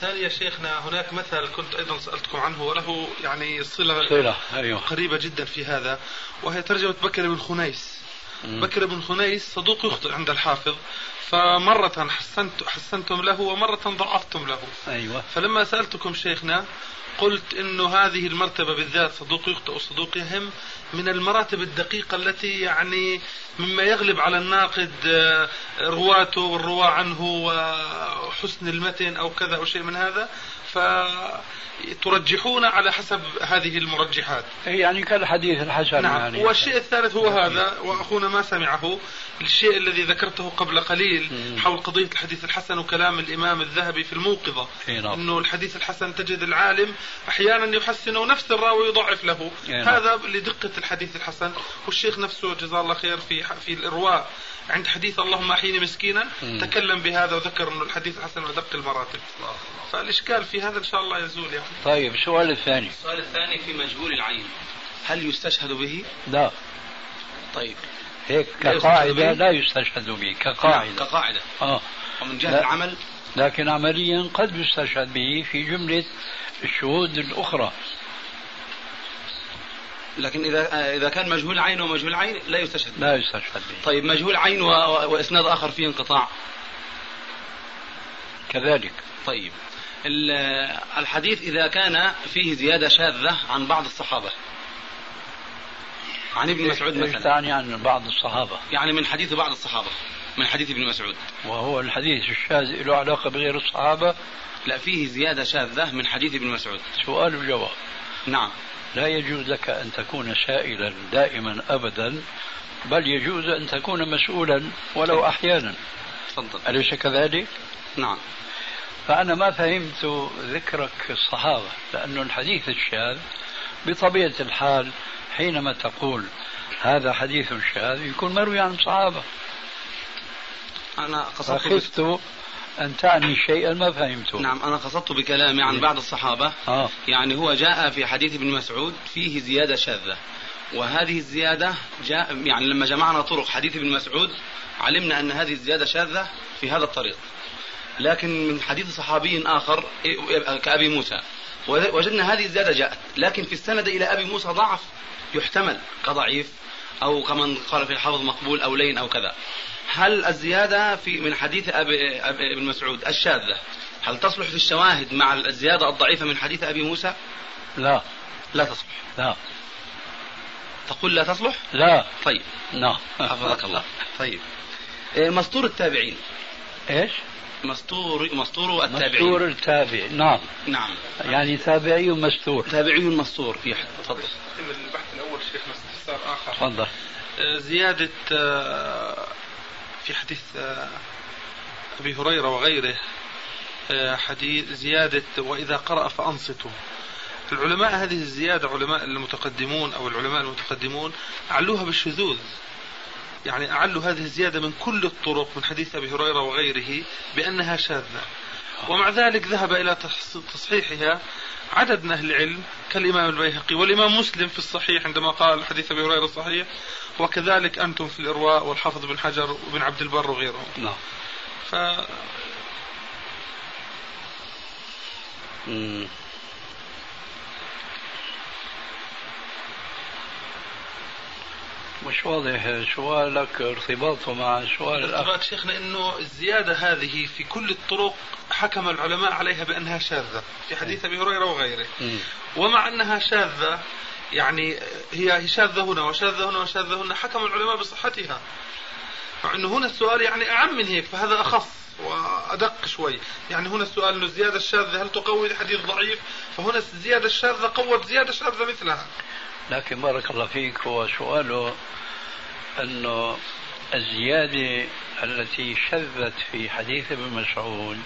Speaker 6: ثانيا شيخنا هناك مثل كنت أيضا سألتكم عنه وله يعني صلة
Speaker 3: صلة أيوه.
Speaker 6: قريبة جدا في هذا وهي ترجمة بكر بن خنيس. بكر بن خنيس صدوق يخطئ عند الحافظ. فمرة حسنت حسنتم له ومرة ضعفتم له.
Speaker 3: أيوه.
Speaker 6: فلما سألتكم شيخنا قلت إنه هذه المرتبة بالذات صدوق يخطئ وصدوق يهم من المراتب الدقيقة التي يعني مما يغلب على الناقد آه، رواته والرواة عنه وحسن المتن أو كذا أو شيء من هذا. فترجحون على حسب هذه المرجحات.
Speaker 3: يعني كالحديث الحسن
Speaker 6: نعم.
Speaker 3: يعني.
Speaker 6: والشيء الثالث هو هذا وأخونا ما سمعه الشيء الذي ذكرته قبل قليل. حول قضية الحديث الحسن وكلام الإمام الذهبي في الموقظة.
Speaker 3: أي نعم.
Speaker 6: إنه الحديث الحسن تجد العالم أحيانا يحسنه نفس الراوي يضعف له.
Speaker 3: نعم.
Speaker 6: هذا لدقة الحديث الحسن والشيخ نفسه جزاه الله خير في في الإرواء. عند حديث اللهم أحيني مسكينا
Speaker 3: مم.
Speaker 6: تكلم بهذا وذكر إنه الحديث الحسن ودق المراتب. فالإشكال في هذا إن شاء الله يزول يعني.
Speaker 3: طيب السؤال الثاني؟
Speaker 5: السؤال الثاني في مجهول العين. هل يستشهد به؟
Speaker 3: لا.
Speaker 5: طيب.
Speaker 3: هيك
Speaker 5: لا يستشهد
Speaker 3: كقاعدة
Speaker 5: به؟
Speaker 3: لا يستشهد به
Speaker 5: نعم،
Speaker 3: كقاعدة.
Speaker 5: كقاعدة
Speaker 3: آه.
Speaker 5: ومن جهة. العمل؟
Speaker 3: لكن عمليا قد يستشهد به في جملة الشهود الأخرى.
Speaker 5: لكن إذا آه، إذا كان مجهول عين ومجهول عين لا يستشهد.
Speaker 3: لا يستشهد به.
Speaker 5: طيب مجهول عين و... و- وإسناد آخر فيه انقطاع.
Speaker 3: كذلك.
Speaker 5: طيب ال- الحديث إذا كان فيه زيادة شاذة عن بعض الصحابة. عن ابن مسعود
Speaker 3: إيش
Speaker 5: مثلا.
Speaker 3: تعني عن بعض الصحابة.
Speaker 5: يعني من حديث بعض الصحابة من حديث ابن مسعود.
Speaker 3: وهو الحديث الشاذ له علاقة بغير الصحابة.
Speaker 5: لا فيه زيادة شاذة من حديث ابن مسعود.
Speaker 3: سؤال وجواب.
Speaker 5: نعم.
Speaker 3: لا يجوز لك أن تكون سائلا دائما أبدا بل يجوز أن تكون مسؤولا ولو أحيانا.
Speaker 5: تفضل.
Speaker 3: أليس كذلك؟
Speaker 5: نعم.
Speaker 3: فأنا ما فهمت ذكرك الصحابة لأن الحديث الشاذ بطبيعة الحال حينما تقول هذا حديث شاذ يكون مروي عن الصحابة
Speaker 5: أنا قصدت
Speaker 3: أن تعني شيئا ما فهمته.
Speaker 5: نعم أنا قصدت بكلامي عن بعض الصحابة.
Speaker 3: آه.
Speaker 5: يعني هو جاء في حديث ابن مسعود فيه زيادة شاذة. وهذه الزيادة جاء يعني لما جمعنا طرق حديث ابن مسعود علمنا أن هذه الزيادة شاذة في هذا الطريق. لكن من حديث صحابي آخر كأبي موسى. وجدنا هذه الزيادة جاءت. لكن في السند إلى أبي موسى ضعف يحتمل كضعيف. أو كمن قال في الحفظ مقبول أو لين أو كذا. هل الزيادة في من حديث أبي, أبي ابن مسعود الشاذة هل تصلح في الشواهد مع الزيادة الضعيفة من حديث أبي موسى؟
Speaker 3: لا.
Speaker 5: لا تصلح.
Speaker 3: لا.
Speaker 5: تقول لا تصلح؟
Speaker 3: لا.
Speaker 5: طيب.
Speaker 3: نعم.
Speaker 5: حفظك الله. طيب. إيه، مسطور التابعين.
Speaker 3: إيش؟
Speaker 5: مسطور مسطور التابعين.
Speaker 3: مستور التابع نعم.
Speaker 5: نعم.
Speaker 3: يعني تابعي مستور.
Speaker 5: تابعي مسطور في تفضل.
Speaker 6: البحث الأول شيخ استفسار آخر.
Speaker 3: تفضل.
Speaker 6: آه، زيادة آه، في حديث آه، أبي هريرة وغيره حديث زيادة وإذا قرأ فأنصتوا. العلماء هذه الزيادة علماء المتقدمون أو العلماء المتقدمون أعلوها بالشذوذ. يعني أعلوا هذه الزيادة من كل الطرق من حديث أبي هريرة وغيره بأنها شاذة. ومع ذلك ذهب إلى تصحيحها عدد من أهل العلم كالإمام البيهقي والإمام مسلم في الصحيح عندما قال حديث أبي هريرة الصحيح وكذلك أنتم في الإرواء والحافظ بن حجر وابن عبد البر وغيرهم.
Speaker 3: نعم.
Speaker 6: ف
Speaker 3: مش واضح سؤالك ارتباطه مع سؤال الأخ.
Speaker 6: ارتباط شيخنا أنه الزيادة هذه في كل الطرق حكم العلماء عليها بأنها شاذة في حديث أبي هريرة وغيره. ومع أنها شاذة يعني هي شاذة هنا وشاذة هنا وشاذة هنا حكم العلماء بصحتها. مع أنه هنا السؤال يعني أعم من هيك فهذا أخص وأدق شوي. يعني هنا السؤال أنه الزيادة الشاذة هل تقوي الحديث ضعيف؟ فهنا الزيادة الشاذة قوت زيادة شاذة مثلها.
Speaker 3: لكن بارك الله فيك هو سؤاله أنه الزيادة التي شذت في حديث ابن مسعود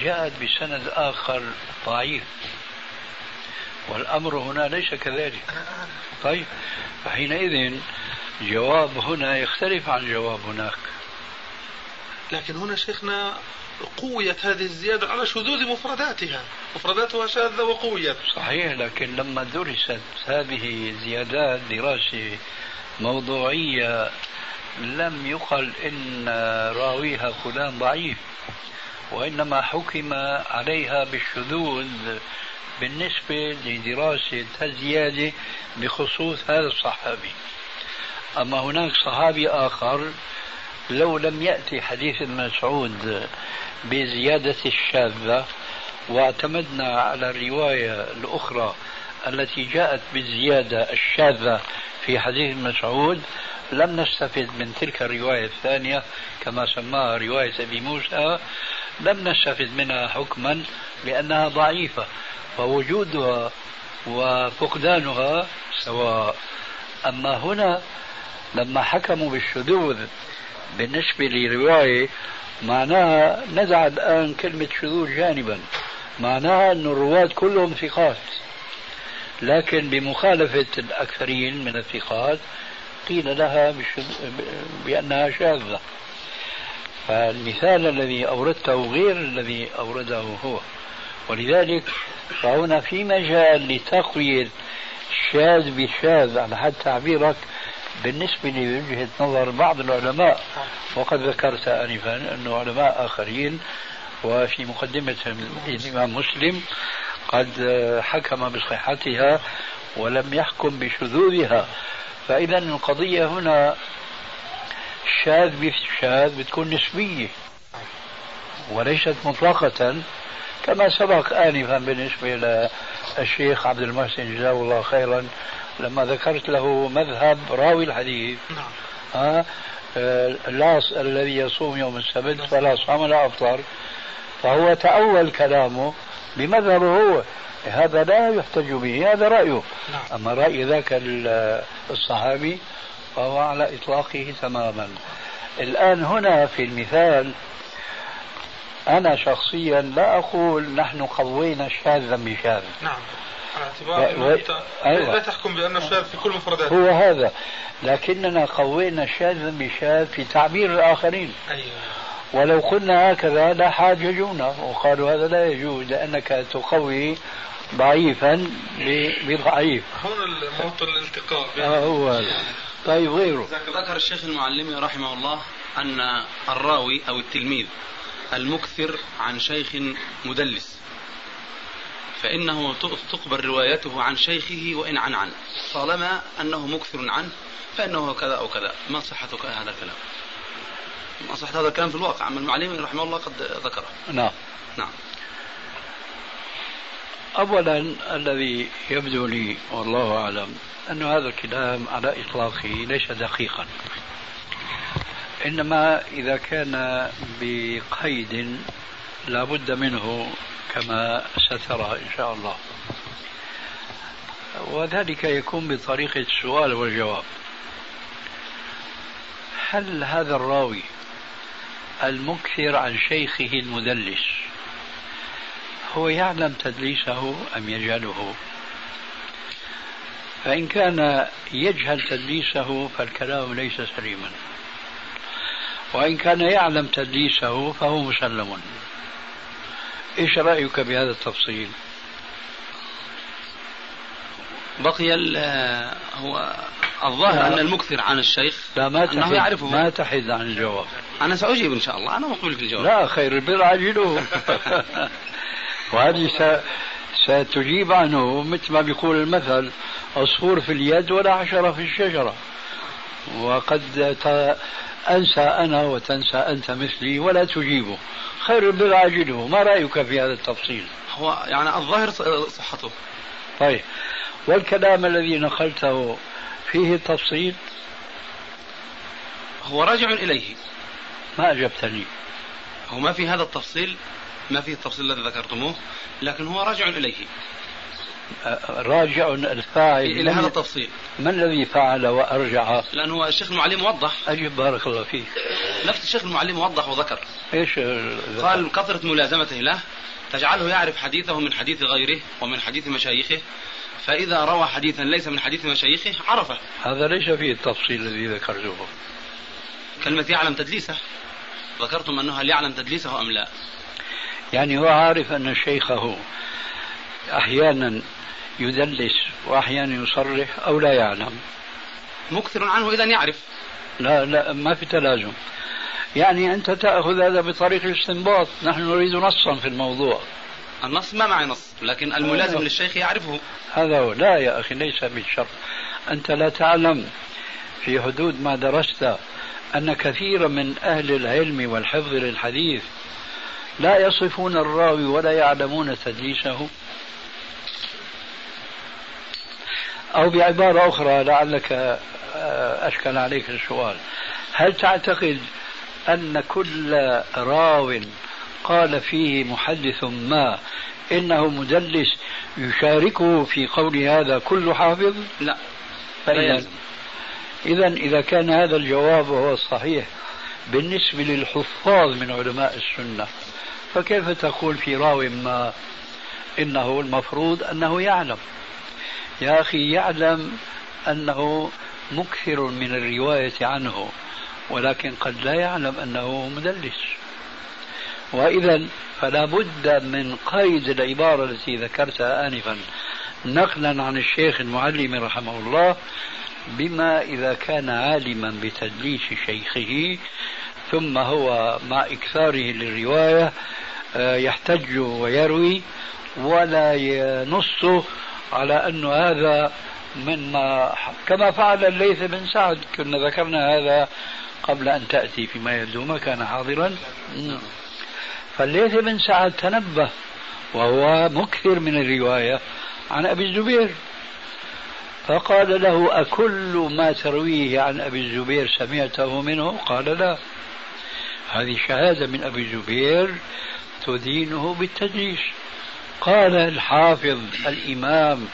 Speaker 3: جاءت بسند آخر ضعيف والأمر هنا ليس كذلك. طيب فحينئذ جواب هنا يختلف عن جواب هناك.
Speaker 6: لكن هنا شيخنا قويت هذه الزيادة على شذوذ مفرداتها. مفرداتها شاذة وقويت
Speaker 3: صحيح لكن لما درست هذه الزيادات دراسة موضوعية لم يقل إن راويها فلان ضعيف وإنما حكم عليها بالشذوذ بالنسبة لدراسة الزيادة بخصوص هذا الصحابي. أما هناك صحابي آخر لو لم يأتي حديث مسعود بزيادة الشاذة واعتمدنا على الرواية الأخرى التي جاءت بالزيادة الشاذة في حديث مسعود. لم نستفد من تلك الرواية الثانية كما سماها رواية أبي موسى. لم نستفد منها حكما بأنها ضعيفة فوجودها وفقدانها سواء. أما هنا لما حكموا بالشذوذ بالنسبة لرواية معناها نزع الآن كلمة شذوذ جانبا. معناها أن الرواة كلهم ثقات. لكن بمخالفة الأكثرين من الثقات قيل لها بأنها شاذة. فالمثال الذي أوردته غير الذي أورده هو. ولذلك فهنا في مجال لتقوية الشاذ بالشاذ على حد تعبيرك بالنسبة لوجهة نظر بعض العلماء وقد ذكرت آنفا أنه علماء آخرين وفي مقدمة الإمام مسلم قد حكم بصحتها ولم يحكم بشذوذها. فإذا القضية هنا شاذ بالشاذ بتكون نسبية وليست مطلقة كما سبق آنفا بالنسبة للشيخ عبد المحسن جزاه الله خيرا لما ذكرت له مذهب راوي الحديث. نعم. ها اللاص الذي يصوم يوم السبت فلا صام ولا أفطر. فهو تأول كلامه بمذهبه هو. هذا لا يحتج به هذا رأيه.
Speaker 6: نعم.
Speaker 3: أما رأي ذاك الصحابي فهو على إطلاقه تماما. الآن هنا في المثال أنا شخصيا لا أقول نحن قوينا شاذا بشاذ.
Speaker 6: نعم. على اعتبار
Speaker 3: و...
Speaker 6: أنه أنت
Speaker 3: أيوة.
Speaker 6: لا تحكم بأنه شاذ في كل مفرداته
Speaker 3: هو هذا لكننا قوينا شاذا بشاذ في تعبير الآخرين.
Speaker 6: أيوة.
Speaker 3: ولو قلنا هكذا لا حاججونا وقالوا هذا لا يجوز لأنك تقوي ضعيفا بضعيف.
Speaker 6: هون موطن الالتقاء بين
Speaker 3: آه هو هذا. طيب غيره.
Speaker 5: ذكر الشيخ المعلمي رحمه الله أن الراوي أو التلميذ المكثر عن شيخ مدلس. فإنه تقبل روايته عن شيخه وإن عن عن طالما أنه مكثر عنه فإنه كذا أو كذا. ما صحة هذا الكلام؟ ما صحة هذا الكلام في الواقع. أما المعلمي رحمه الله قد ذكره.
Speaker 3: نعم.
Speaker 5: نعم.
Speaker 3: أولا الذي يبدو لي والله أعلم أن هذا الكلام على إطلاقه ليس دقيقا. إنما إذا كان بقيد لا بد منه كما سترى إن شاء الله. وذلك يكون بطريقة السؤال والجواب. هل هذا الراوي المكثر عن شيخه المدلس هو يعلم تدليسه أم يجهله؟ فإن كان يجهل تدليسه فالكلام ليس سليما. وإن كان يعلم تدليسه فهو مسلم. إيش رأيك بهذا التفصيل؟
Speaker 5: بقي هو الظاهر أن المكثر عن الشيخ
Speaker 3: لا ما
Speaker 5: أنه يعرفه.
Speaker 3: ما تحد عن الجواب.
Speaker 5: أنا سأجيب إن شاء الله. أنا مقبل في الجواب.
Speaker 3: لا خير البر عاجله وهذه س... ستجيب عنه مثل ما بيقول المثل عصفور في اليد ولا حشرة في الشجرة. وقد ت... أنسى أنا وتنسى أنت مثلي ولا تجيبه. خير البر عاجله ما رأيك في هذا التفصيل؟
Speaker 5: هو يعني الظاهر صحته.
Speaker 3: طيب. والكلام الذي نقلته فيه تفصيل؟
Speaker 5: هو راجع إليه.
Speaker 3: ما أجبتني.
Speaker 5: هو ما في هذا التفصيل ما في التفصيل الذي ذكرتموه لكن هو راجع إليه.
Speaker 3: راجع الفاعل
Speaker 5: إلى هذا التفصيل.
Speaker 3: من الذي فعل وأرجع؟
Speaker 5: لأنه الشيخ المعلم وضح.
Speaker 3: أجب بارك الله فيك.
Speaker 5: نفس الشيخ المعلم وضح وذكر.
Speaker 3: إيش؟
Speaker 5: قال كثرة ملازمته له تجعله يعرف حديثه من حديث غيره ومن حديث مشايخه فإذا روى حديثا ليس من حديث مشايخه عرفه.
Speaker 3: هذا ليس فيه التفصيل الذي ذكرته.
Speaker 5: كلمة يعلم تدليسه ذكرتم أنه هل يعلم تدليسه أم لا؟
Speaker 3: يعني هو عارف أن شيخه أحيانا يدلس وأحيانا يصرح أو لا يعلم.
Speaker 5: مكثر عنه إذا يعرف.
Speaker 3: لا لا ما في تلازم. يعني أنت تأخذ هذا بطريق الاستنباط. نحن نريد نصا في الموضوع.
Speaker 5: النص ما معي نص لكن الملازم
Speaker 3: أوه.
Speaker 5: للشيخ يعرفه.
Speaker 3: هذا هو. لا يا أخي ليس بالشرط. أنت لا تعلم. في حدود ما درست أن كثيرا من أهل العلم والحفظ للحديث لا يصفون الراوي ولا يعلمون تدليسه. أو بعبارة أخرى لعلك آه، أشكل عليك السؤال. هل تعتقد أن كل راو قال فيه محدث ما إنه مدلس يشاركه في قول هذا كل حافظ؟
Speaker 5: لا.
Speaker 3: فإذا إذا إذا كان هذا الجواب هو الصحيح بالنسبة للحفاظ من علماء السنة فكيف تقول في راو ما إنه المفروض أنه يعلم؟ يا أخي يعلم أنه مكثر من الرواية عنه ولكن قد لا يعلم أنه مدلس. وإذا فلا بد من قيد العبارة التي ذكرتها آنفا نقلا عن الشيخ المعلم رحمه الله بما إذا كان عالما بتدليس شيخه ثم هو مع إكثاره للرواية آه، يحتج ويروي ولا ينص على أن هذا مما كما فعل الليث بن سعد. كنا ذكرنا هذا قبل أن تأتي فيما يبدو ما كان حاضرا. فالليث بن سعد تنبه وهو مكثر من الرواية عن أبي الزبير. فقال له أكل ما ترويه عن أبي الزبير سمعته منه؟ قال لا. هذه شهادة من أبي الزبير تدينه بالتدليس قال الحافظ الإمام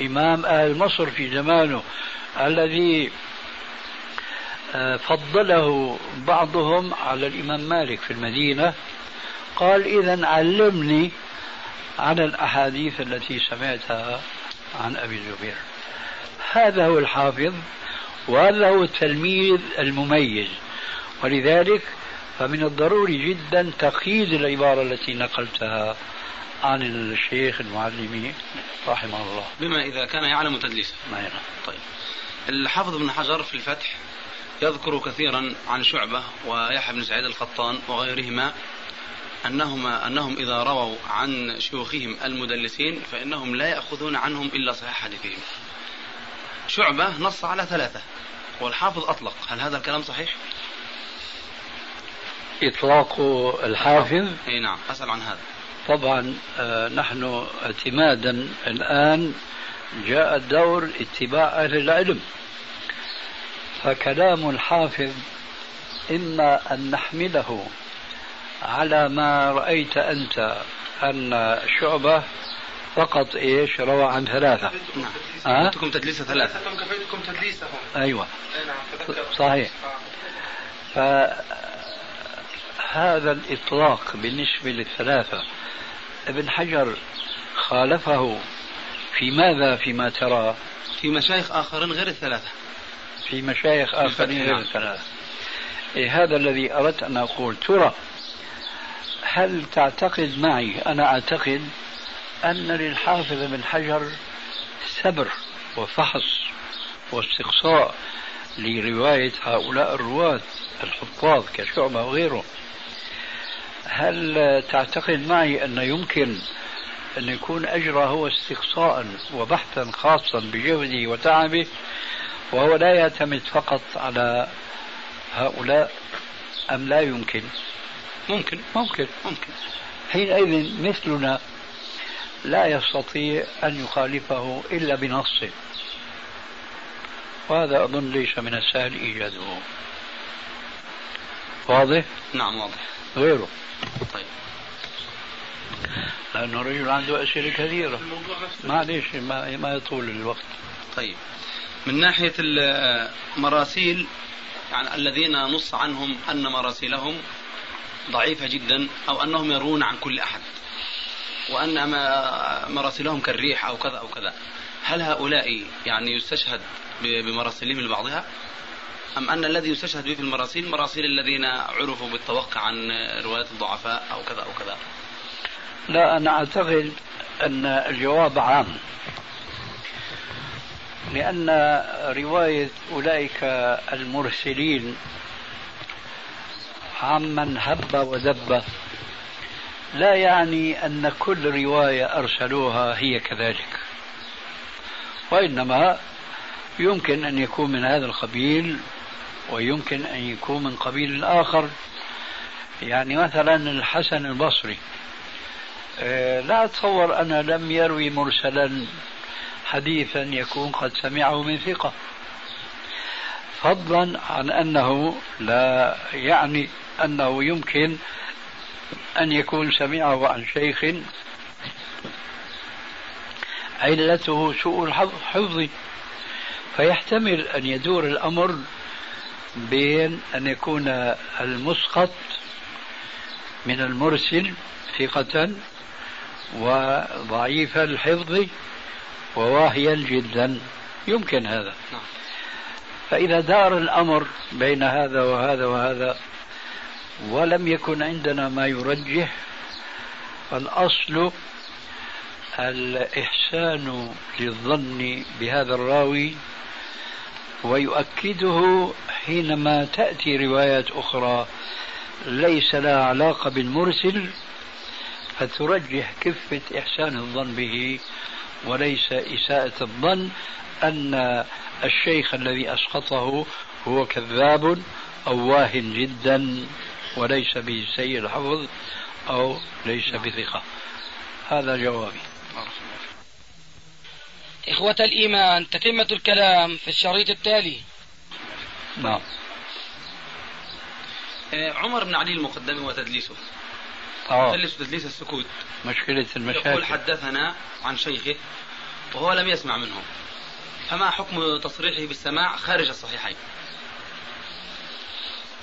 Speaker 3: إمام أهل مصر في زمانه الذي آه، فضله بعضهم على الإمام مالك في المدينة قال إذا علمني عن الأحاديث التي سمعتها عن أبي الزبير. هذا هو الحافظ وهذا هو التلميذ المميز. ولذلك فمن الضروري جدا تقييد العبارة التي نقلتها. عن الشيخ المعلمي رحمه الله.
Speaker 5: بما إذا كان يعلم تدليسه.
Speaker 3: ما يرى.
Speaker 5: طيب. الحافظ بن حجر في الفتح يذكر كثيرا عن شعبة ويحيى بن سعيد القطان وغيرهما أنهما أنهم إذا رووا عن شيوخهم المدلسين فإنهم لا يأخذون عنهم إلا صحيح حديثهم. شعبة نص على ثلاثة والحافظ أطلق. هل هذا الكلام صحيح؟
Speaker 3: إطلاق الحافظ؟
Speaker 5: أي نعم أسأل عن هذا.
Speaker 3: طبعا آه، نحن اعتمادا الآن جاء دور اتباع أهل العلم. فكلام الحافظ إما أن نحمله على ما رأيت أنت أن شعبة فقط إيش؟ روى عن ثلاثة. أه؟
Speaker 5: كفيتكم تدليس ثلاثة.
Speaker 6: كفيتكم تدليسهم
Speaker 3: أيوة.
Speaker 6: أي نعم
Speaker 3: صحيح. فهذا الإطلاق بالنسبة للثلاثة. ابن حجر خالفه في ماذا فيما ترى؟
Speaker 5: في مشايخ آخرين غير الثلاثة.
Speaker 3: في مشايخ آخرين غير
Speaker 5: نعم.
Speaker 3: الثلاثة. إيه هذا الذي أردت أن أقول. ترى هل تعتقد معي أنا أعتقد أن للحافظ بن حجر سبر وفحص واستقصاء لرواية هؤلاء الرواة الحفاظ كشعبة وغيره هل تعتقد معي أن يمكن أن يكون أجرى هو استقصاء وبحثا خاصا بجهده وتعبه وهو لا يعتمد فقط على هؤلاء أم لا يمكن؟
Speaker 5: ممكن
Speaker 3: ممكن
Speaker 5: ممكن.
Speaker 3: حينئذ مثلنا لا يستطيع أن يخالفه إلا بنص وهذا أظن ليس من السهل إيجاده. واضح؟
Speaker 5: نعم واضح.
Speaker 3: غيره.
Speaker 5: طيب.
Speaker 3: لأنه رجل عنده أسئلة كثيرة. معليش ما, ما يطول الوقت.
Speaker 5: طيب. من ناحية المراسيل يعني الذين نص عنهم أن مراسيلهم ضعيفة جدا أو أنهم يرون عن كل أحد وأن مراسيلهم كالريح أو كذا أو كذا. هل هؤلاء يعني يستشهد ب- بمراسيلهم لبعضها؟ أم أن الذي يستشهد به في المراسيل مراسيل الذين عرفوا بالتوقع عن رواية الضعفاء أو كذا أو كذا؟
Speaker 3: لا أنا أعتقد أن الجواب عام. لأن رواية أولئك المرسلين عمن هب ودب. لا يعني أن كل رواية أرسلوها هي كذلك. وإنما يمكن أن يكون من هذا القبيل ويمكن أن يكون من قبيل آخر يعني مثلا الحسن البصري آه، لا أتصور أنا لم يروي مرسلا حديثا يكون قد سمعه من ثقة فضلا عن أنه لا يعني أنه يمكن أن يكون سمعه عن شيخ علته سوء الحفظ فيحتمل أن يدور الأمر بين أن يكون المسقط من المرسل ثقة وضعيف الحفظ وواهيا جدا يمكن هذا
Speaker 5: نعم.
Speaker 3: فإذا دار الأمر بين هذا وهذا وهذا ولم يكن عندنا ما يرجح فالأصل الإحسان للظن بهذا الراوي ويؤكده حينما تأتي روايات أخرى ليس لها علاقة بالمرسل فترجح كفة إحسان الظن به وليس إساءة الظن أن الشيخ الذي أسقطه هو كذاب أو واهن جدا وليس بسيء الحفظ أو ليس بثقة. هذا جوابي.
Speaker 2: إخوة الإيمان تتمة الكلام في الشريط التالي.
Speaker 3: نعم.
Speaker 5: آه، عمر بن علي المقدمي وتدليسه
Speaker 3: آه.
Speaker 5: يدلس تدليس السكوت.
Speaker 3: مشكلة
Speaker 5: يقول
Speaker 3: المشاكل
Speaker 5: حدثنا عن شيخه وهو لم يسمع منه. فما حكم تصريحه بالسماع خارج الصحيحين؟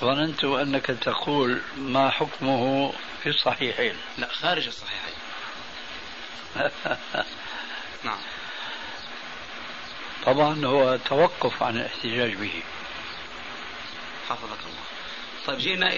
Speaker 3: ظننت أنك تقول ما حكمه في الصحيحين.
Speaker 5: لا خارج الصحيحين. نعم.
Speaker 3: طبعا هو توقف عن الاحتجاج به.
Speaker 5: حفظك الله. طيب جينا